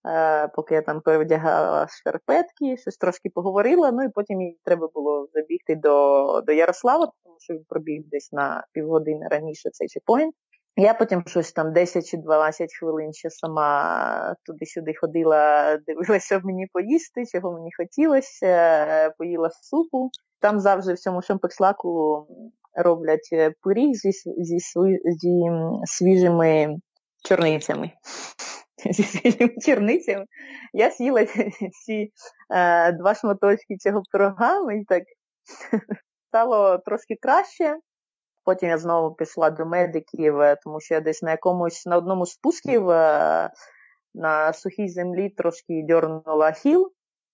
[SPEAKER 4] Е, поки я там перевдягала шкарпетки, щось трошки поговорила, ну і потім їй треба було забігти до до Ярослава, тому що він пробіг десь на півгодини раніше цей чекпоінт. Я потім щось там 10 чи 12 хвилин ще сама туди-сюди ходила, дивилася, що мені поїсти, чого мені хотілося, поїла супу. Там завжди в цьому шампекслаку роблять е, пиріг зі, зі, зі свіжими чорницями. Зі свіжими чорницями. Я з'їла ці е, два шматочки цього пирога, мені так стало трошки краще. Потім я знову пішла до медиків, е, тому що я десь на якомусь на одному з спусків е, на сухій землі трошки дьорнула хіл,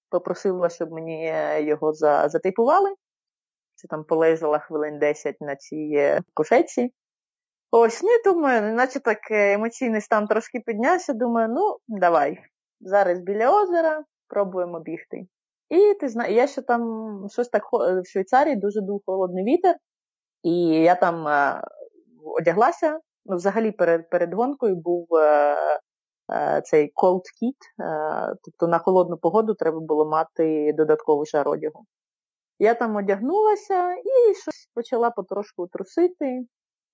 [SPEAKER 4] попросила, щоб мені е, його затипували. Це там полежала хвилин 10 на цій кошеці. Ось, ну і думаю, наче так емоційний стан трошки піднявся, думаю, ну, давай. Зараз біля озера пробуємо бігти. І ти знаєш, я ще там щось так в Швейцарії дуже дув холодний вітер. І я там е, одяглася. Ну, взагалі перед перед гонкою був е, е, цей cold kit, тобто на холодну погоду треба було мати додатковий шар одягу. Я там одягнулася і щось почала потрошку трусити.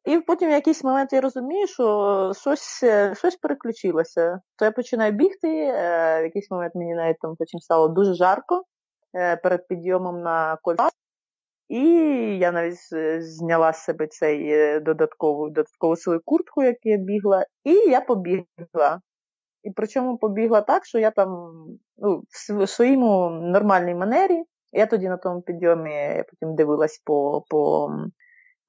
[SPEAKER 4] І потім в якийсь момент я розумію, що щось щось переключилося. То я починаю бігти, в якийсь момент мені навіть там потім стало дуже жарко перед підйомом на кольця. І я навіть зняла з себе цей е, додаткову додаткову свою куртку, яку я бігла, і я побігла. І причому побігла так, що я там ну, в своєму нормальній манері. Я тоді на тому підйомі я потім дивилась по по,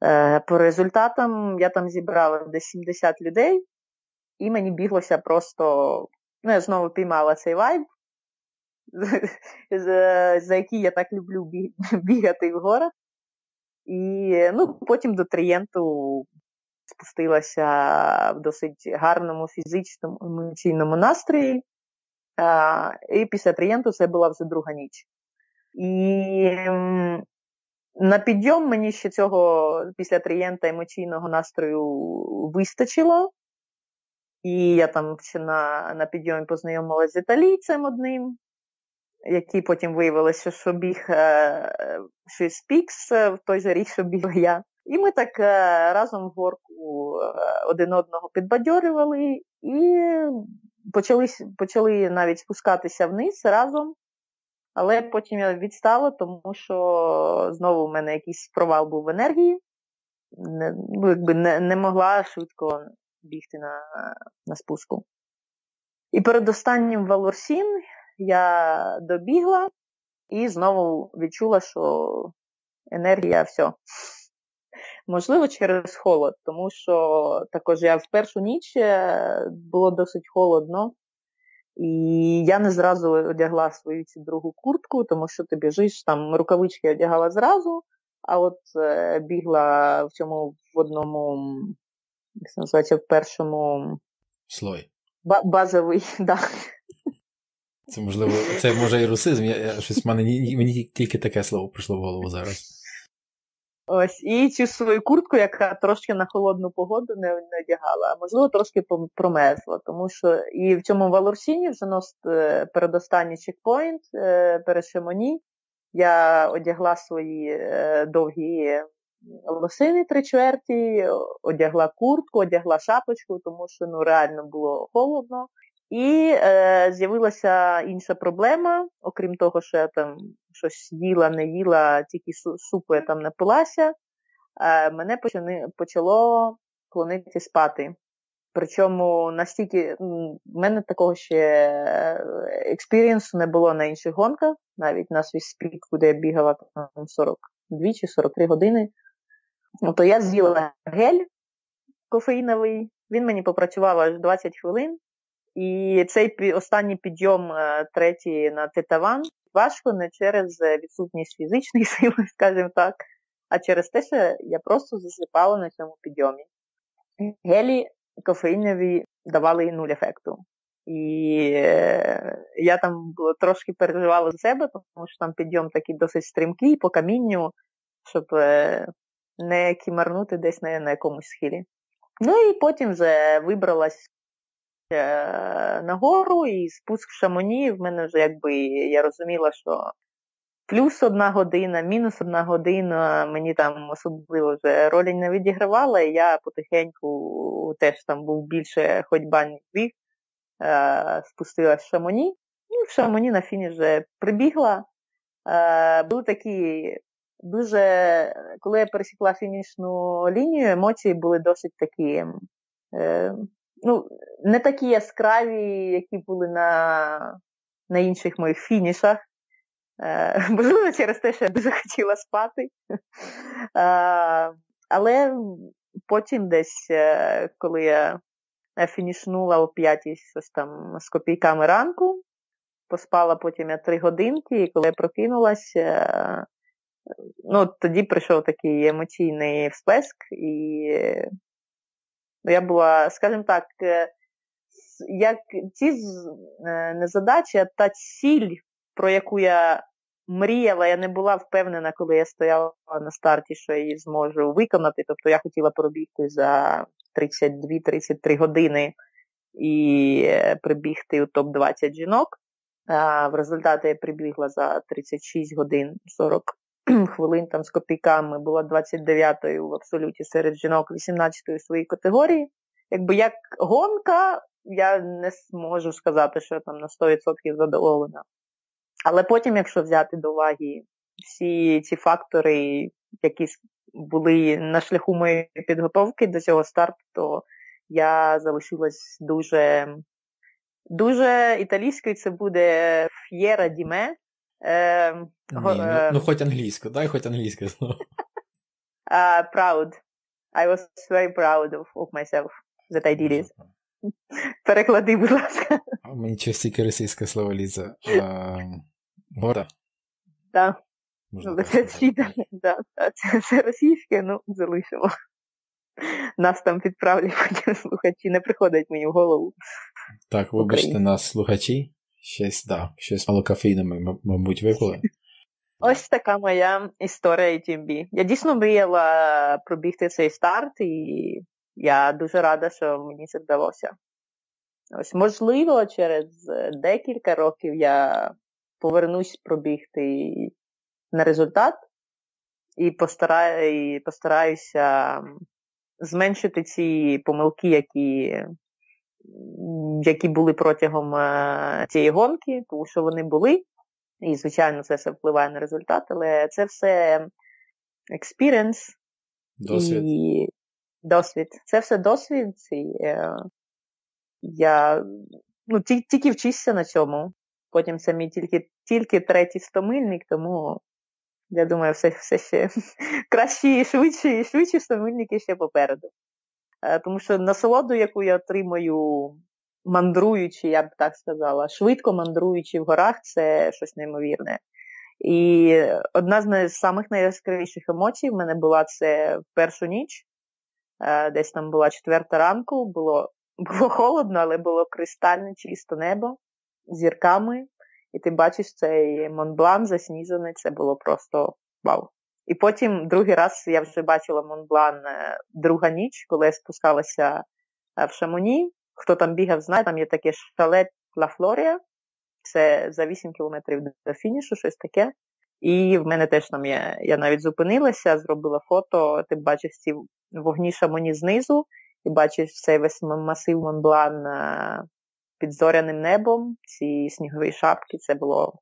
[SPEAKER 4] е, по результатам. Я там зібрала десь 70 людей, і мені біглося просто. Ну, я знову піймала цей вайб за, які я так люблю бігати в горах. І ну, потім до Трієнту спустилася в досить гарному фізичному емоційному настрої. А, І після Трієнту це була вже друга ніч. І на підйом мені ще цього після Трієнта емоційного настрою вистачило. І я там ще на на підйомі познайомилася з італійцем одним, які потім виявилося, що біг е, щось пікс е, в той же рік, що бігла я. І ми так е, разом в горку один одного підбадьорювали і почали почали навіть спускатися вниз разом. Але потім я відстала, тому що знову у мене якийсь провал був в енергії. Не, ну, якби не, не могла швидко бігти на на спуску. І перед останнім Валорсін я добігла і знову відчула, що енергія все. Можливо, через холод, тому що також я в першу ніч е, було досить холодно, і я не зразу одягла свою цю другу куртку, тому що ти біжиш, там рукавички одягала зразу, а от е, бігла в цьому в одному, як це називається, в першому
[SPEAKER 1] слой.
[SPEAKER 4] Базовий, да.
[SPEAKER 1] Це можливо, це може і русизм, я, щось в мене мені тільки таке слово прийшло в голову зараз.
[SPEAKER 4] Ось, і цю свою куртку, яка трошки на холодну погоду не, одягала, а можливо трошки промерзла, тому що і в цьому Валорсіні вже нос е, передостанній чекпоінт е, перед Шемоні. Я одягла свої е, довгі лосини три чверті, одягла куртку, одягла шапочку, тому що ну реально було холодно. І е, з'явилася інша проблема, окрім того, що я там щось їла, не їла, тільки супу я там напилася, е, мене почало клонити спати. Причому настільки в мене такого ще experience у не було на інших гонках, навіть на свій спік, куди я бігала там 42 чи 43 години. То я з'їла гель кофеїновий, він мені попрацював аж 20 хвилин. І цей останній підйом е, третій на Тет-о-Ван важко не через відсутність фізичної сили, скажімо так, а через те, що я просто засипала на цьому підйомі. Гелі кофеїнові давали нуль ефекту. І е, я там трошки переживала за себе, тому що там підйом такий досить стрімкий по камінню, щоб е, не кімарнути десь на, на якомусь схилі. Ну і потім вже вибралась Е, нагору і спуск в шамоні. В мене вже якби я розуміла, що плюс одна година, мінус одна година, мені там особливо вже ролі не відігравала, і я потихеньку теж там був більше ходьба ніж біг, е, спустилась в шамоні. І в шамоні на фініш вже прибігла. Е, були такі дуже, коли я пересікла фінішну лінію, емоції були досить такі ну, не такі яскраві, які були на на інших моїх фінішах. Е, Можливо, через те, що я дуже хотіла спати. Але потім десь, е, коли я фінішнула о щось там з копійками ранку, поспала потім я три годинки, і коли я прокинулася, е, ну, тоді прийшов такий емоційний всплеск, і Я була, скажімо так, е, як ці е, не задачі, а та ціль, про яку я мріяла, я не була впевнена, коли я стояла на старті, що я її зможу виконати. Тобто я хотіла пробігти за 32-33 години і е, прибігти у топ-20 жінок. А В результаті я прибігла за 36 годин 40 хвилин там з копійками, була 29-ю в абсолюті серед жінок 18-ї своїй категорії. Якби як гонка, я не зможу сказати, що я там на 100% задоволена. Але потім, якщо взяти до уваги всі ці фактори, які були на шляху моєї підготовки до цього старту, то я залишилась дуже дуже італійською, це буде ф'єра діме.
[SPEAKER 1] Е, Ні, ну, е, ну, хоч англійську, дай хоч англійську слово.
[SPEAKER 4] Uh, proud. I was very proud of, of myself that I did it. Переклади, будь ласка.
[SPEAKER 1] Мені частіше російське слово лізе. Горда?
[SPEAKER 4] Так. Ну, це, да, це, російське, ну, залишимо. Нас там підправлять потім слухачі, не приходять мені в голову.
[SPEAKER 1] Так, вибачте нас, слухачі. Щось, да, щось мало кофеїну, мабуть, випили.
[SPEAKER 4] Ось така моя історія UTMB. Я дійсно мріяла пробігти цей старт, і я дуже рада, що мені це вдалося. Ось, можливо, через декілька років я повернусь пробігти на результат і, постараю, і постараюся зменшити ці помилки, які які були протягом е, цієї гонки, тому що вони були. І, звичайно, це все впливає на результат, але це все
[SPEAKER 1] досвід.
[SPEAKER 4] і досвід. Це все досвід. І, е, я ну, тільки вчишся на цьому. Потім це мій тільки тільки третій стомильник, тому я думаю, все все ще кращі і швидші і швидші стомильники ще попереду. Е, тому що насолоду, яку я отримую, мандруючи, я б так сказала, швидко мандруючи в горах, це щось неймовірне. І одна з самих найяскравіших емоцій в мене була це в першу ніч. Е, десь там була четверта ранку, було було холодно, але було кристальне чисто небо зірками. і ти бачиш цей Монблан засніжений, це було просто вау. І потім другий раз я вже бачила Монблан е, друга ніч, коли я спускалася е, в Шамоні. Хто там бігав, знає, там є таке шалет Ла Флорія, це за 8 кілометрів до фінішу, щось таке. І в мене теж там є. Я навіть зупинилася, зробила фото, ти бачиш ці вогні Шамоні знизу, і бачиш цей весь масив Монблан е, під зоряним небом, ці снігові шапки, це було.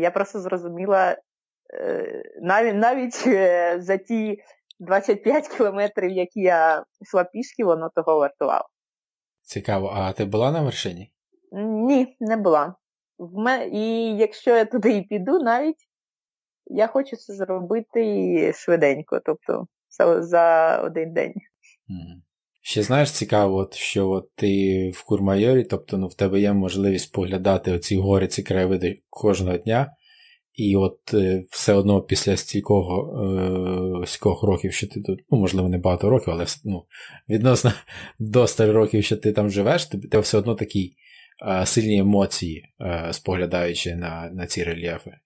[SPEAKER 4] Я просто зрозуміла, навіть навіть за ті 25 кілометрів, які я йшла пішки, воно того вартувало.
[SPEAKER 1] Цікаво, а ти була на вершині?
[SPEAKER 4] Ні, не була. В мен... І якщо я туди і піду, навіть я хочу це зробити швиденько, тобто за, за один день.
[SPEAKER 1] Ще знаєш, цікаво, от, що от ти в Курмайорі, тобто ну, в тебе є можливість поглядати оці гори, ці краєвиди кожного дня. І от е, все одно після стілького е, стількох років, що ти тут, ну, можливо, не багато років, але ну, відносно до 100 років, що ти там живеш, ти все одно такі е, сильні емоції, споглядаючи на на ці рельєфи. Так,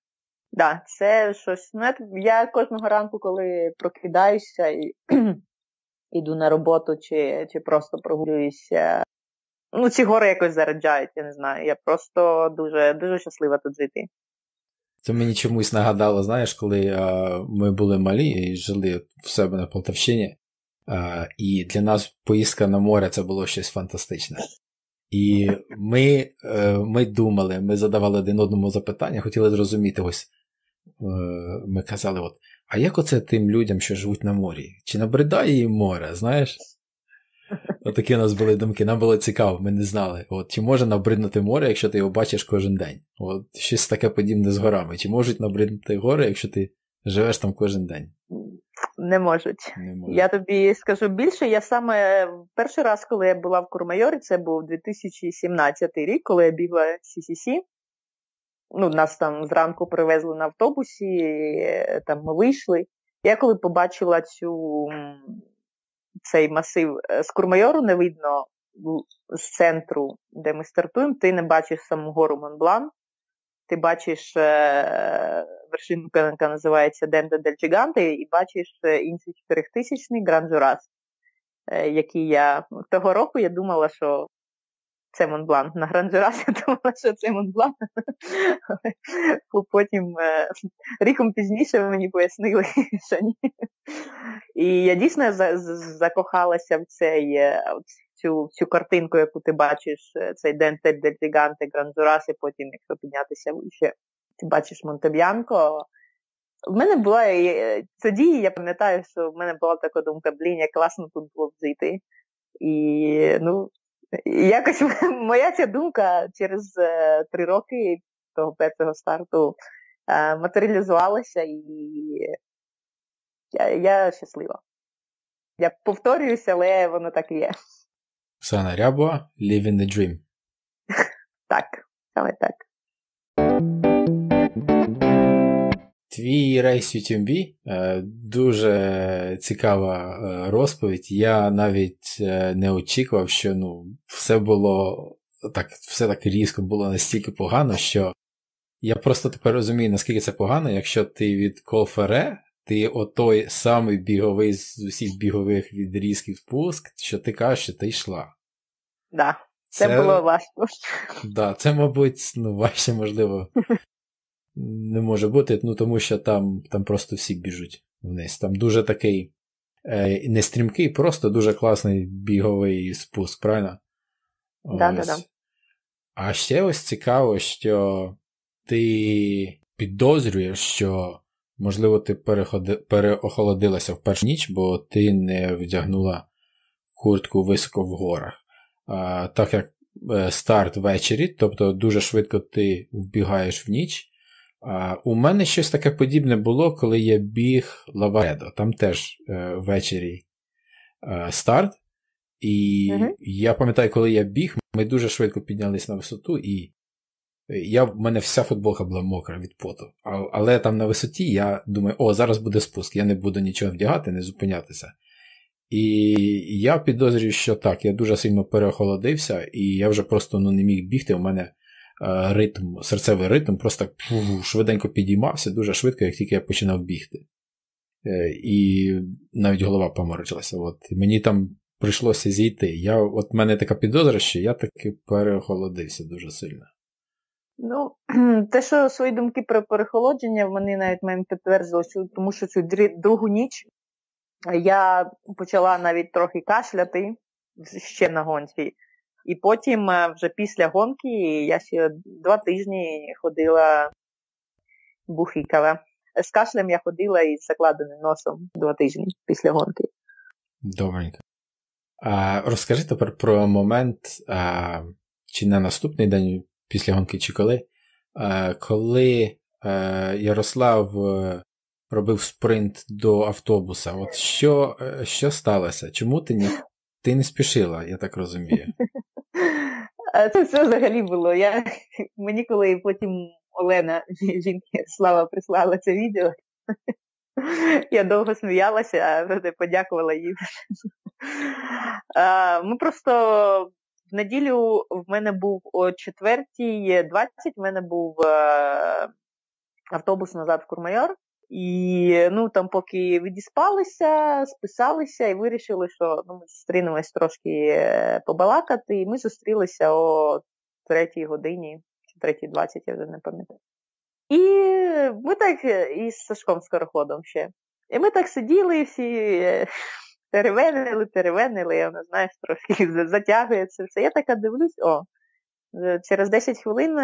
[SPEAKER 4] да, це щось. Ну, Я кожного ранку, коли прокидаюся і йду на роботу, чи чи просто прогулююся. Ну, ці гори якось заряджають, я не знаю. Я просто дуже дуже щаслива тут жити.
[SPEAKER 1] Це мені чомусь нагадало, знаєш, коли а, ми були малі і жили в себе на Полтавщині, а, і для нас поїздка на море це було щось фантастичне. І ми е, ми думали, ми задавали один одному запитання, хотіли зрозуміти, ось е, ми казали, от, а як оце тим людям, що живуть на морі? Чи набридає їм море, знаєш? Отакі у нас були думки, нам було цікаво, ми не знали. От, Чи може набриднути море, якщо ти його бачиш кожен день? От Щось таке подібне з горами. Чи можуть набриднути гори, якщо ти живеш там кожен день?
[SPEAKER 4] Не можуть. Не можуть. Я тобі скажу більше. Я саме перший раз, коли я була в Курмайорі, це був 2017 рік, коли я бігла CCC. Ну, Нас там зранку привезли на автобусі, там ми вийшли. Я коли побачила цю цей масив е, з Курмайору не видно з центру, де ми стартуємо, ти не бачиш саму гору Монблан, ти бачиш е, вершинку, яка називається Денде дель Джиганте, і бачиш е, інший 4000 Гран Журас, який я того року я думала, що це Монблан. На Гранджерас я думала, що це Монблан. Потім е, ріком пізніше мені пояснили, що ні. І я дійсно закохалася в цей, е, цю цю картинку, яку ти бачиш, е, цей Денте дель Гіганте Гранджурас, і потім, якщо піднятися вище, ти бачиш Монтеб'янко. В мене була тоді, я пам'ятаю, що в мене була така думка, блін, як класно тут було б жити. І ну, якось моя ця думка через е, три роки того першого старту е, матеріалізувалася і я, я щаслива. Я повторююся, але воно так і є.
[SPEAKER 1] Оксана Рябова, Living the Dream.
[SPEAKER 4] Так, саме так.
[SPEAKER 1] Твій рейс UTMB е, дуже цікава е, розповідь. Я навіть е, не очікував, що ну, все було так, все так різко було настільки погано, що я просто тепер розумію, наскільки це погано, якщо ти від Колфере, ти отой самий біговий з усіх бігових відрізків спуск, що ти кажеш, що ти йшла.
[SPEAKER 4] Да, це, це було важко.
[SPEAKER 1] Да, Це, мабуть, ну, важче, можливо, не може бути, ну тому що там там просто всі біжуть вниз. Там дуже такий е, не стрімкий, просто дуже класний біговий спуск, правильно?
[SPEAKER 4] Да, да, да.
[SPEAKER 1] А ще ось цікаво, що ти підозрюєш, що, можливо, ти переходи, переохолодилася в першу ніч, бо ти не вдягнула куртку високо в горах. А, Так як е, старт ввечері, тобто дуже швидко ти вбігаєш в ніч. А, У мене щось таке подібне було, коли я біг Лаваредо. Там теж е, ввечері е, старт. І uh я пам'ятаю, коли я біг, ми дуже швидко піднялися на висоту, і я, в мене вся футболка була мокра від поту. А, але там на висоті я думаю, о, зараз буде спуск, я не буду нічого вдягати, не зупинятися. І я підозрюю, що так, я дуже сильно переохолодився, і я вже просто ну, не міг бігти. У мене ритм, серцевий ритм просто швиденько підіймався, дуже швидко, як тільки я починав бігти. Е, і навіть голова поморочилася. От. Мені там прийшлося зійти. Я, От в мене така підозра, що я таки перехолодився дуже сильно.
[SPEAKER 4] Ну, те, що свої думки про перехолодження, вони навіть мені підтвердили, тому що цю другу ніч я почала навіть трохи кашляти ще на гонці. І потім е, вже після гонки я ще два тижні ходила бухикала. З кашлем я ходила із закладеним носом два тижні після гонки.
[SPEAKER 1] Добренько. А, Розкажи тепер про момент, а, чи на наступний день після гонки, чи коли, а, коли а, Ярослав е, робив спринт до автобуса. От що е, що сталося? Чому ти не, ти не спішила, я так розумію?
[SPEAKER 4] Це все взагалі було. Я, Мені коли потім Олена, жінки Слава, прислала це відео, я довго сміялася, а подякувала їй. Ми просто в неділю в мене був о 4.20 в мене був е, автобус назад в Курмайор. І ну там поки відіспалися, списалися і вирішили, що ну, ми зустрінемось трошки е, побалакати, і ми зустрілися о третій годині чи третій двадцять, я вже не пам'ятаю. І ми так е, із Сашком Скороходом ще. І ми так сиділи і всі е, теревенили, теревенили, і вона, знаєш, трошки затягується все. Я така дивлюсь, о, через 10 хвилин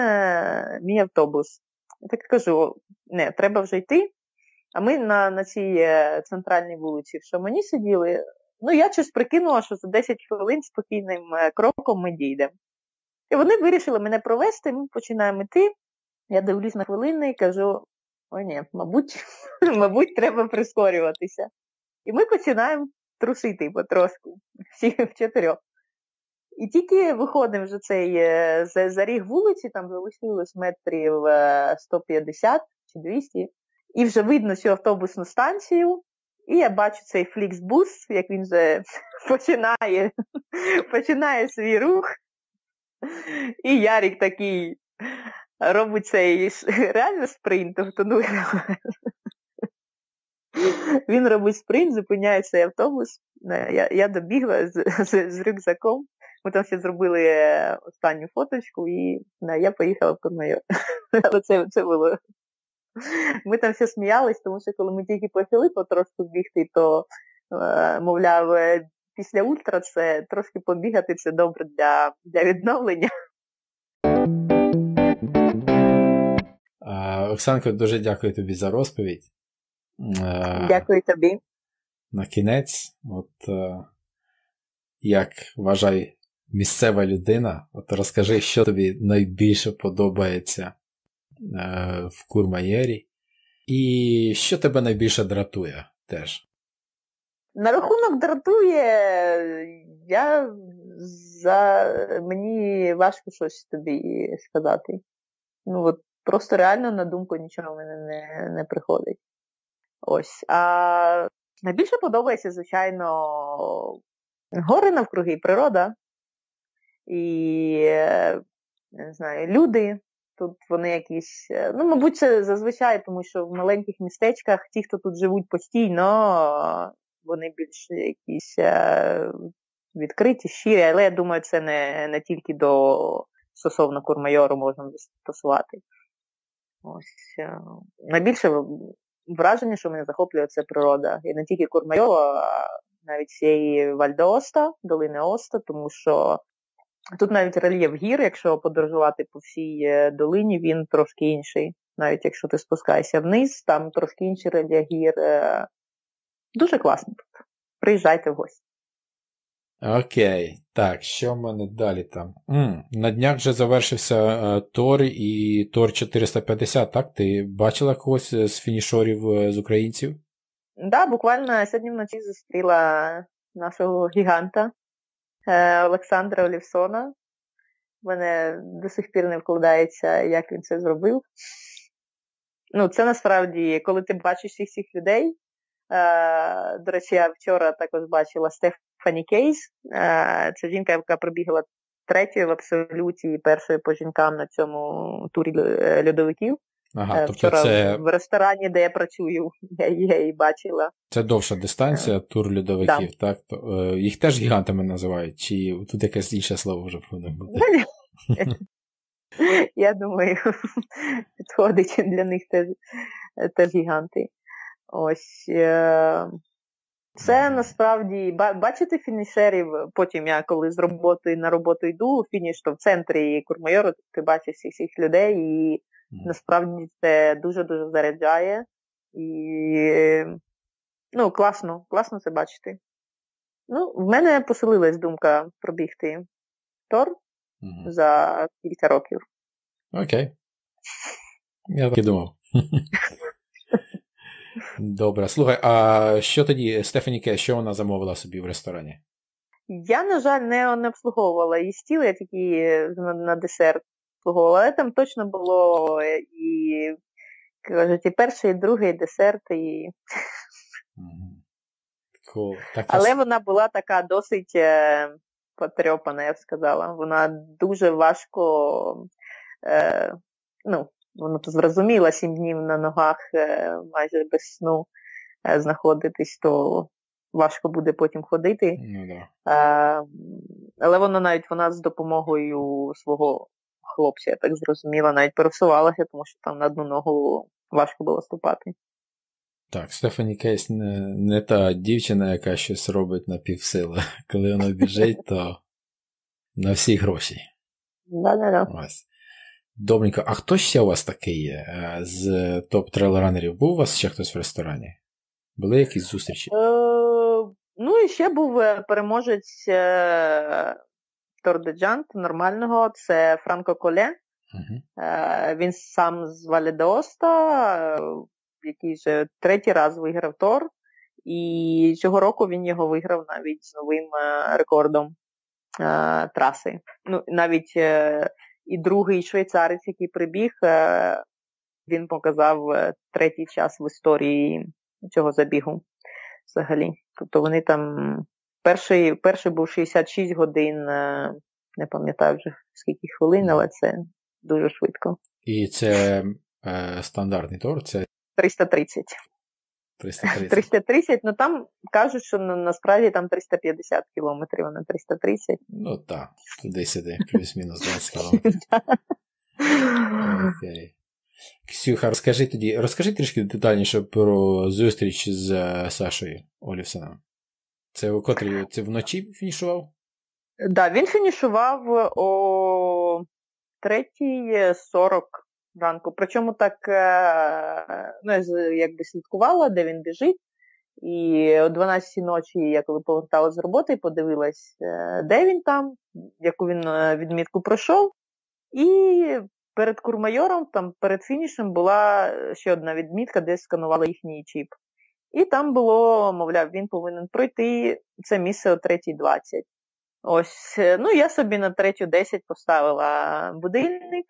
[SPEAKER 4] мій автобус. Я так кажу, не, треба вже йти. А ми на на цій е, центральній вулиці в Шамані сиділи. Ну, я щось прикинула, що за 10 хвилин спокійним е, кроком ми дійдемо. І вони вирішили мене провести, ми починаємо йти. Я дивлюсь на хвилини і кажу: о, ні, мабуть, мабуть, треба прискорюватися. І ми починаємо трусити потрошку, всі в чотирьох. І тільки виходимо вже цей е, за ріг вулиці, там залишилось метрів 150 чи 200. І вже видно цю автобусну станцію, і я бачу цей фліксбус, як він вже починає починає свій рух. І Ярик такий робить цей реально спринт. Тобто, ну, Він робить спринт, зупиняє цей автобус. Я я добігла з, з, з рюкзаком. Ми там ще зробили е, останню фоточку, і я поїхала в Курмайор. Але це це було ми там все сміялись, тому що коли ми тільки почали потрошку бігти, то, е, мовляв, е, після ультра це трошки побігати це добре для, для відновлення.
[SPEAKER 1] Оксанко, дуже дякую тобі за розповідь.
[SPEAKER 4] Дякую тобі.
[SPEAKER 1] На кінець, от як вважай місцева людина, от розкажи, що тобі найбільше подобається Е, в Курмаєрі. І що тебе найбільше дратує теж?
[SPEAKER 4] На рахунок дратує, я за мені важко щось тобі сказати. Ну от Просто реально на думку нічого в мене не не приходить. Ось. А найбільше подобається, звичайно, гори навкруги, природа. І не знаю, люди, Тут вони якісь, е, ну, мабуть, це зазвичай, тому що в маленьких містечках ті, хто тут живуть постійно, вони більш якісь е, відкриті, щирі, але я думаю, це не не тільки до стосовно Курмайору можна застосувати. Ось е, найбільше враження, що мене захоплює, це природа. І не тільки Курмайору, а навіть цієї Вальдооста, долини Оста, тому що Тут навіть рельєф гір, якщо подорожувати по всій е, долині, він трошки інший. Навіть якщо ти спускаєшся вниз, там трошки інший рельєф гір. Е, дуже класно тут. Приїжджайте в гості.
[SPEAKER 1] Окей, так, що в мене далі там? М, На днях вже завершився е, Тор і Тор 450, так? Ти бачила когось з фінішорів з українців?
[SPEAKER 4] Так, да, буквально сьогодні вночі зустріла нашого гіганта Олександра Олівсона. Мене до сих пір не вкладається, як він це зробив. Ну, Це насправді, коли ти бачиш всіх цих людей. Е, До речі, я вчора також бачила Стефані Кейс. Е, Це жінка, яка пробігла третьою в абсолюті і першою по жінкам на цьому турі льодовиків.
[SPEAKER 1] Ага, тобто Вчора це...
[SPEAKER 4] в ресторані, де я працюю, я її бачила.
[SPEAKER 1] Це довша дистанція, тур льодовиків, да. так? То, е, їх теж гігантами називають, чи тут якесь інше слово вже повинно бути?
[SPEAKER 4] Я думаю, підходить для них теж, теж гіганти. Ось. Е, це насправді бачите фінішерів. Потім я коли з роботи на роботу йду, фініш то в центрі Курмайору, ти бачиш всіх людей, і насправді це дуже-дуже заряджає. І ну, класно, класно це бачити. Ну, В мене поселилась думка пробігти Тор mm-hmm. за кілька років.
[SPEAKER 1] Окей. Я так і думав. Добре. Слухай, а що тоді Стефані Ке, що вона замовила собі в ресторані?
[SPEAKER 4] Я, на жаль, не не обслуговувала її стіл, я тільки на, на десерт обслуговувала. Але там точно було і кажуть, і перший, і другий і десерт, і.
[SPEAKER 1] Cool. Так,
[SPEAKER 4] Але вона була така досить е, потрьопана, я б сказала. Вона дуже важко. Е, ну, воно то зрозуміло, сім днів на ногах е, майже без сну е, знаходитись, то важко буде потім ходити.
[SPEAKER 1] Ну, да.
[SPEAKER 4] Е, але вона навіть вона з допомогою свого хлопця, я так зрозуміла, навіть пересувалася, тому що там на одну ногу важко було ступати.
[SPEAKER 1] Так, Стефані Кейс не, не та дівчина, яка щось робить на півсили. Коли вона біжить, то на всі гроші.
[SPEAKER 4] Да-да-да.
[SPEAKER 1] Ось. Добренько, а хто ще у вас такий є е, з топ-трейлранерів? Був у вас ще хтось в ресторані? Були якісь зустрічі?
[SPEAKER 4] Е, ну і ще був е, переможець е, Тор нормального, це Франко Коле.
[SPEAKER 1] Uh-huh.
[SPEAKER 4] Е, він сам з Валідеоста, е, який вже третій раз виграв Тор. І цього року він його виграв навіть з новим рекордом траси. Ну, навіть і другий швейцарець, який прибіг, е, він показав е, третій час в історії цього забігу взагалі. Тобто вони там. Перший перший був 66 годин, е, не пам'ятаю вже скільки хвилин, але це дуже швидко.
[SPEAKER 1] І це е, стандартний тор? Це
[SPEAKER 4] 330.
[SPEAKER 1] 330.
[SPEAKER 4] 330, ну там кажуть, що насправді там 350 кілометрів, а не 330.
[SPEAKER 1] Ну так, туди-сюди, плюс-мінус 20 кілометрів. Окей. Ксюха, розкажи тоді, розкажи трішки детальніше про зустріч з е, Сашою Олівсоном. Це у котрій це вночі фінішував?
[SPEAKER 4] Так, да, він фінішував о 3.40 ранку. Причому так е, ну, я якби слідкувала, де він біжить. І о 12 ночі, я коли поверталася з роботи, подивилась, е, де він там, яку він е, відмітку пройшов. І перед курмайором, там перед фінішем, була ще одна відмітка, де сканувала їхній чіп. І там було, мовляв, він повинен пройти це місце о 3.20. Ось, ну я собі на 3.10 поставила будильник,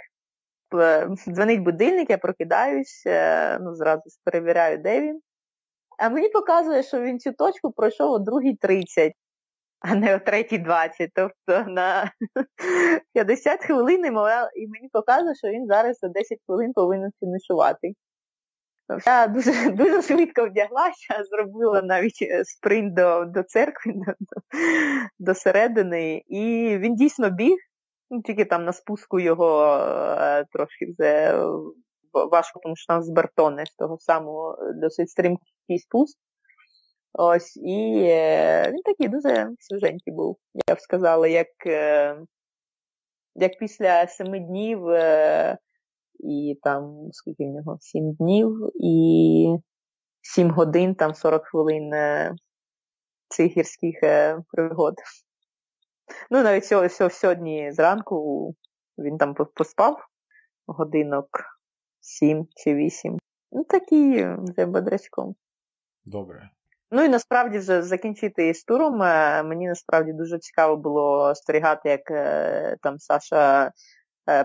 [SPEAKER 4] Е, дзвонить будильник, я прокидаюсь, е, ну, зразу перевіряю, де він. А мені показує, що він цю точку пройшов о 2.30, а не о 3.20. Тобто на 50 хвилин і мені показує, що він зараз за 10 хвилин повинен фінішувати. Я дуже дуже швидко вдяглася, зробила навіть е, спринт до до церкви, до, до середини, і він дійсно біг. Ну, Тільки там на спуску його е, трошки вже важко, тому що там з Бертони, з того самого досить стрімкий спуск. Ось, і е, він такий дуже свіженький був, я б сказала, як е, як після семи днів е, і там, скільки в нього, сім днів і сім годин, там 40 хвилин е, цих гірських е, пригод. Ну, навіть сьогодні зранку він там поспав годинок сім чи вісім. Ну, такий вже бодрячком.
[SPEAKER 1] Добре.
[SPEAKER 4] Ну і насправді вже закінчити з туром. Е, мені насправді дуже цікаво було спостерігати, як там Саша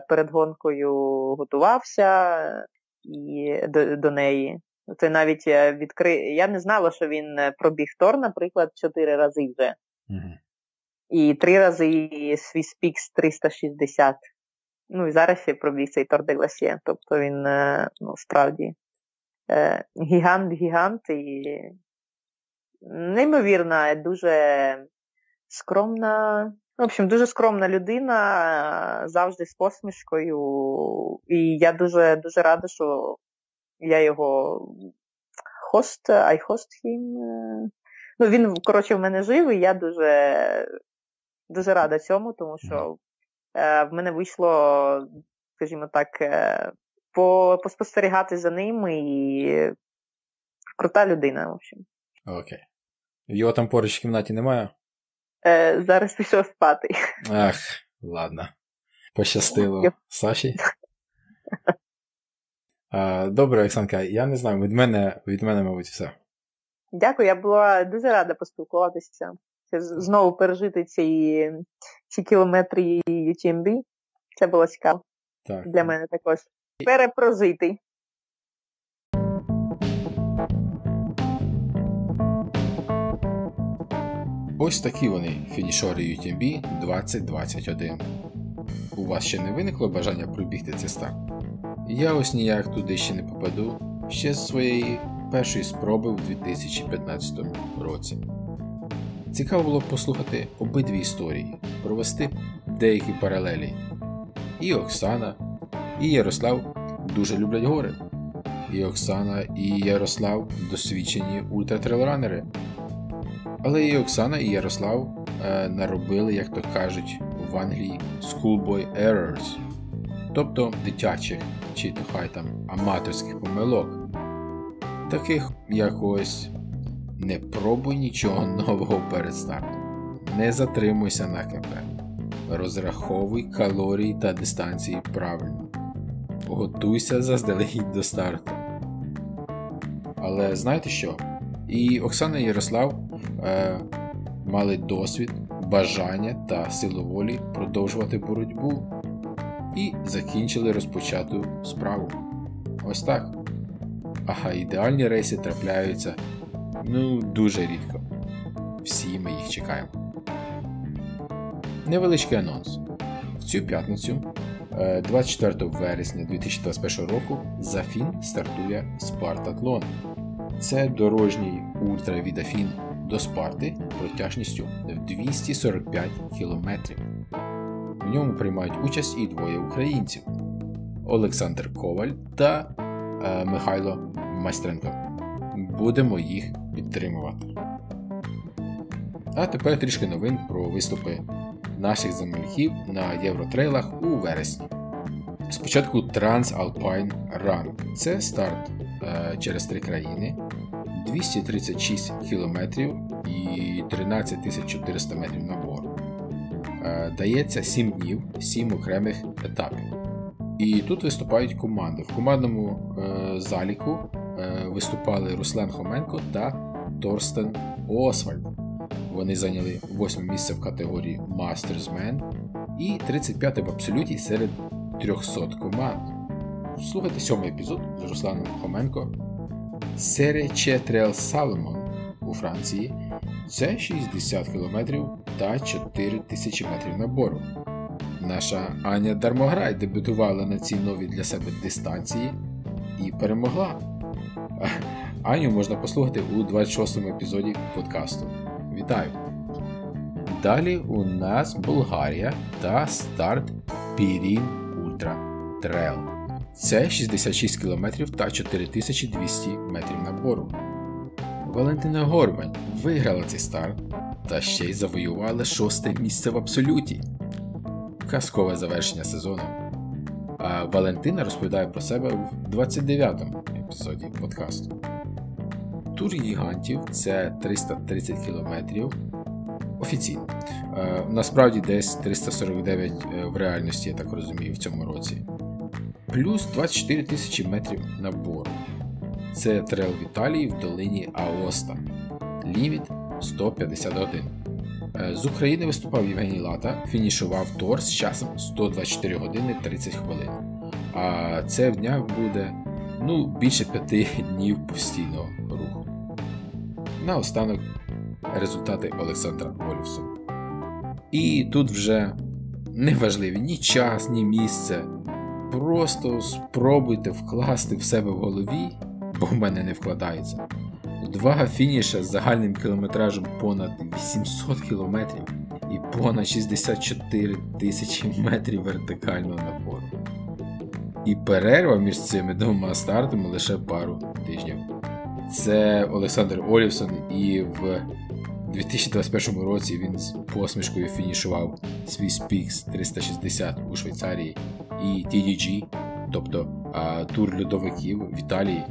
[SPEAKER 4] перед гонкою готувався і до, до неї. Це навіть відкри... Я не знала, що він пробіг Тор, наприклад, чотири рази вже.
[SPEAKER 1] Угу.
[SPEAKER 4] і три рази свій спікс 360. Ну і зараз ще пробіг цей Тор де Гласьє. Тобто він ну, справді гігант-гігант і неймовірна, дуже скромна. В общем, дуже скромна людина, завжди з посмішкою. І я дуже дуже рада, що я його хост, I host him. Ну, він, коротше, в мене жив, і я дуже дуже рада цьому, тому що е, в мене вийшло, скажімо так, е, по, поспостерігати за ним і крута людина, в общем.
[SPEAKER 5] Окей. Його там поруч в кімнаті немає?
[SPEAKER 4] Е, Зараз пішов спати.
[SPEAKER 5] Ах, ладно. Пощастило Саші. Добре, Оксанка, я не знаю, від мене, від мене, мабуть, все.
[SPEAKER 4] Дякую, я була дуже рада поспілкуватися. Знову пережити ці ці кілометри UTMB. Це було цікаво. Так. Для мене також. Перепрожити.
[SPEAKER 1] Ось такі вони фінішори UTMB 2021. У вас ще не виникло бажання пробігти цей старт? Я ось ніяк туди ще не попаду ще з своєї першої спроби у 2015 році. Цікаво було послухати обидві історії, провести деякі паралелі. І Оксана, і Ярослав дуже люблять гори. І Оксана, і Ярослав досвідчені ультратрейлранери. Але і Оксана, і Ярослав е, наробили, як то кажуть в Англії, schoolboy errors, тобто дитячих чи то хай там аматорських помилок. Таких як ось не пробуй нічого нового перед стартом, не затримуйся на КП, розраховуй калорії та дистанції правильно, готуйся заздалегідь до старту. Але знаєте що? І Оксана і Ярослав е, мали досвід, бажання та силу волі продовжувати боротьбу і закінчили розпочату справу. Ось так. Ага, ідеальні рейси трапляються ну дуже рідко. Всі ми їх чекаємо. Невеличкий анонс. В цю п'ятницю, 24 е, вересня 2021 року, за Фін стартує Спартатлон. Це дорожній ультра від Афін до Спарти протяжністю в 245 км. В ньому приймають участь і двоє українців Олександр Коваль та е, Михайло Майстренко. Будемо їх підтримувати. А тепер трішки новин про виступи наших земляків на євротрейлах у вересні. Спочатку Transalpine Run. Це старт е, через три країни, 236 км і 13 400 метрів набору. Е, дається 7 днів, 7 окремих етапів. І тут виступають команди. В командному е, заліку е, виступали Руслан Хоменко та Торстен Освальд. Вони зайняли 8 місце в категорії Mastersman і 35 в абсолюті серед 300 команд. Слухайте сьомий епізод з Русланом Хоменко. Серія Четрел Саломон у Франції це 60 км та 4000 метрів набору. Наша Аня Дармограй дебютувала на цій новій для себе дистанції і перемогла. Аню можна послухати у 26 му епізоді подкасту. Вітаю! Далі у нас Болгарія та старт Пірін Ультра Трейл. Це 66 км та 4200 метрів набору. Валентина Горбань виграла цей старт та ще й завоювала шосте місце в абсолюті. Казкове завершення сезону. А Валентина розповідає про себе в 29-му епізоді подкасту. Тур гігантів це 330 км офіційно. Е, насправді десь 349 е, в реальності, я так розумію, в цьому році. Плюс 24 тисячі метрів набору. Це трел в Італії в долині Аоста. Ліміт 151. Е, з України виступав Євгеній Лата, фінішував Тор з часом 124 години 30 хвилин. А це в днях буде ну, більше 5 днів постійного руху. Наостанок результати Олександра Олівсона. І тут вже не важливі ні час, ні місце. Просто спробуйте вкласти в себе в голові, бо в мене не вкладається. Два фініша з загальним кілометражем понад 800 км і понад 64 тисячі метрів вертикального напору. І перерва між цими двома стартами лише пару тижнів. Це Олександр Олівсон, і в 2021 році він з посмішкою фінішував свій Spix 360 у Швейцарії і TDG, тобто тур льодовиків в Італії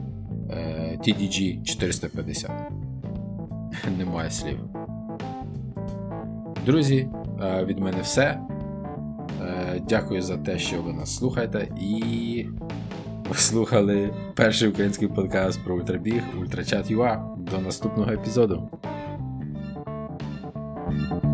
[SPEAKER 1] TDG 450. Немає слів. Друзі, від мене все. Дякую за те, що ви нас слухаєте, і ви слухали перший український подкаст про ультрабіг Ультрачат.ua. До наступного епізоду. you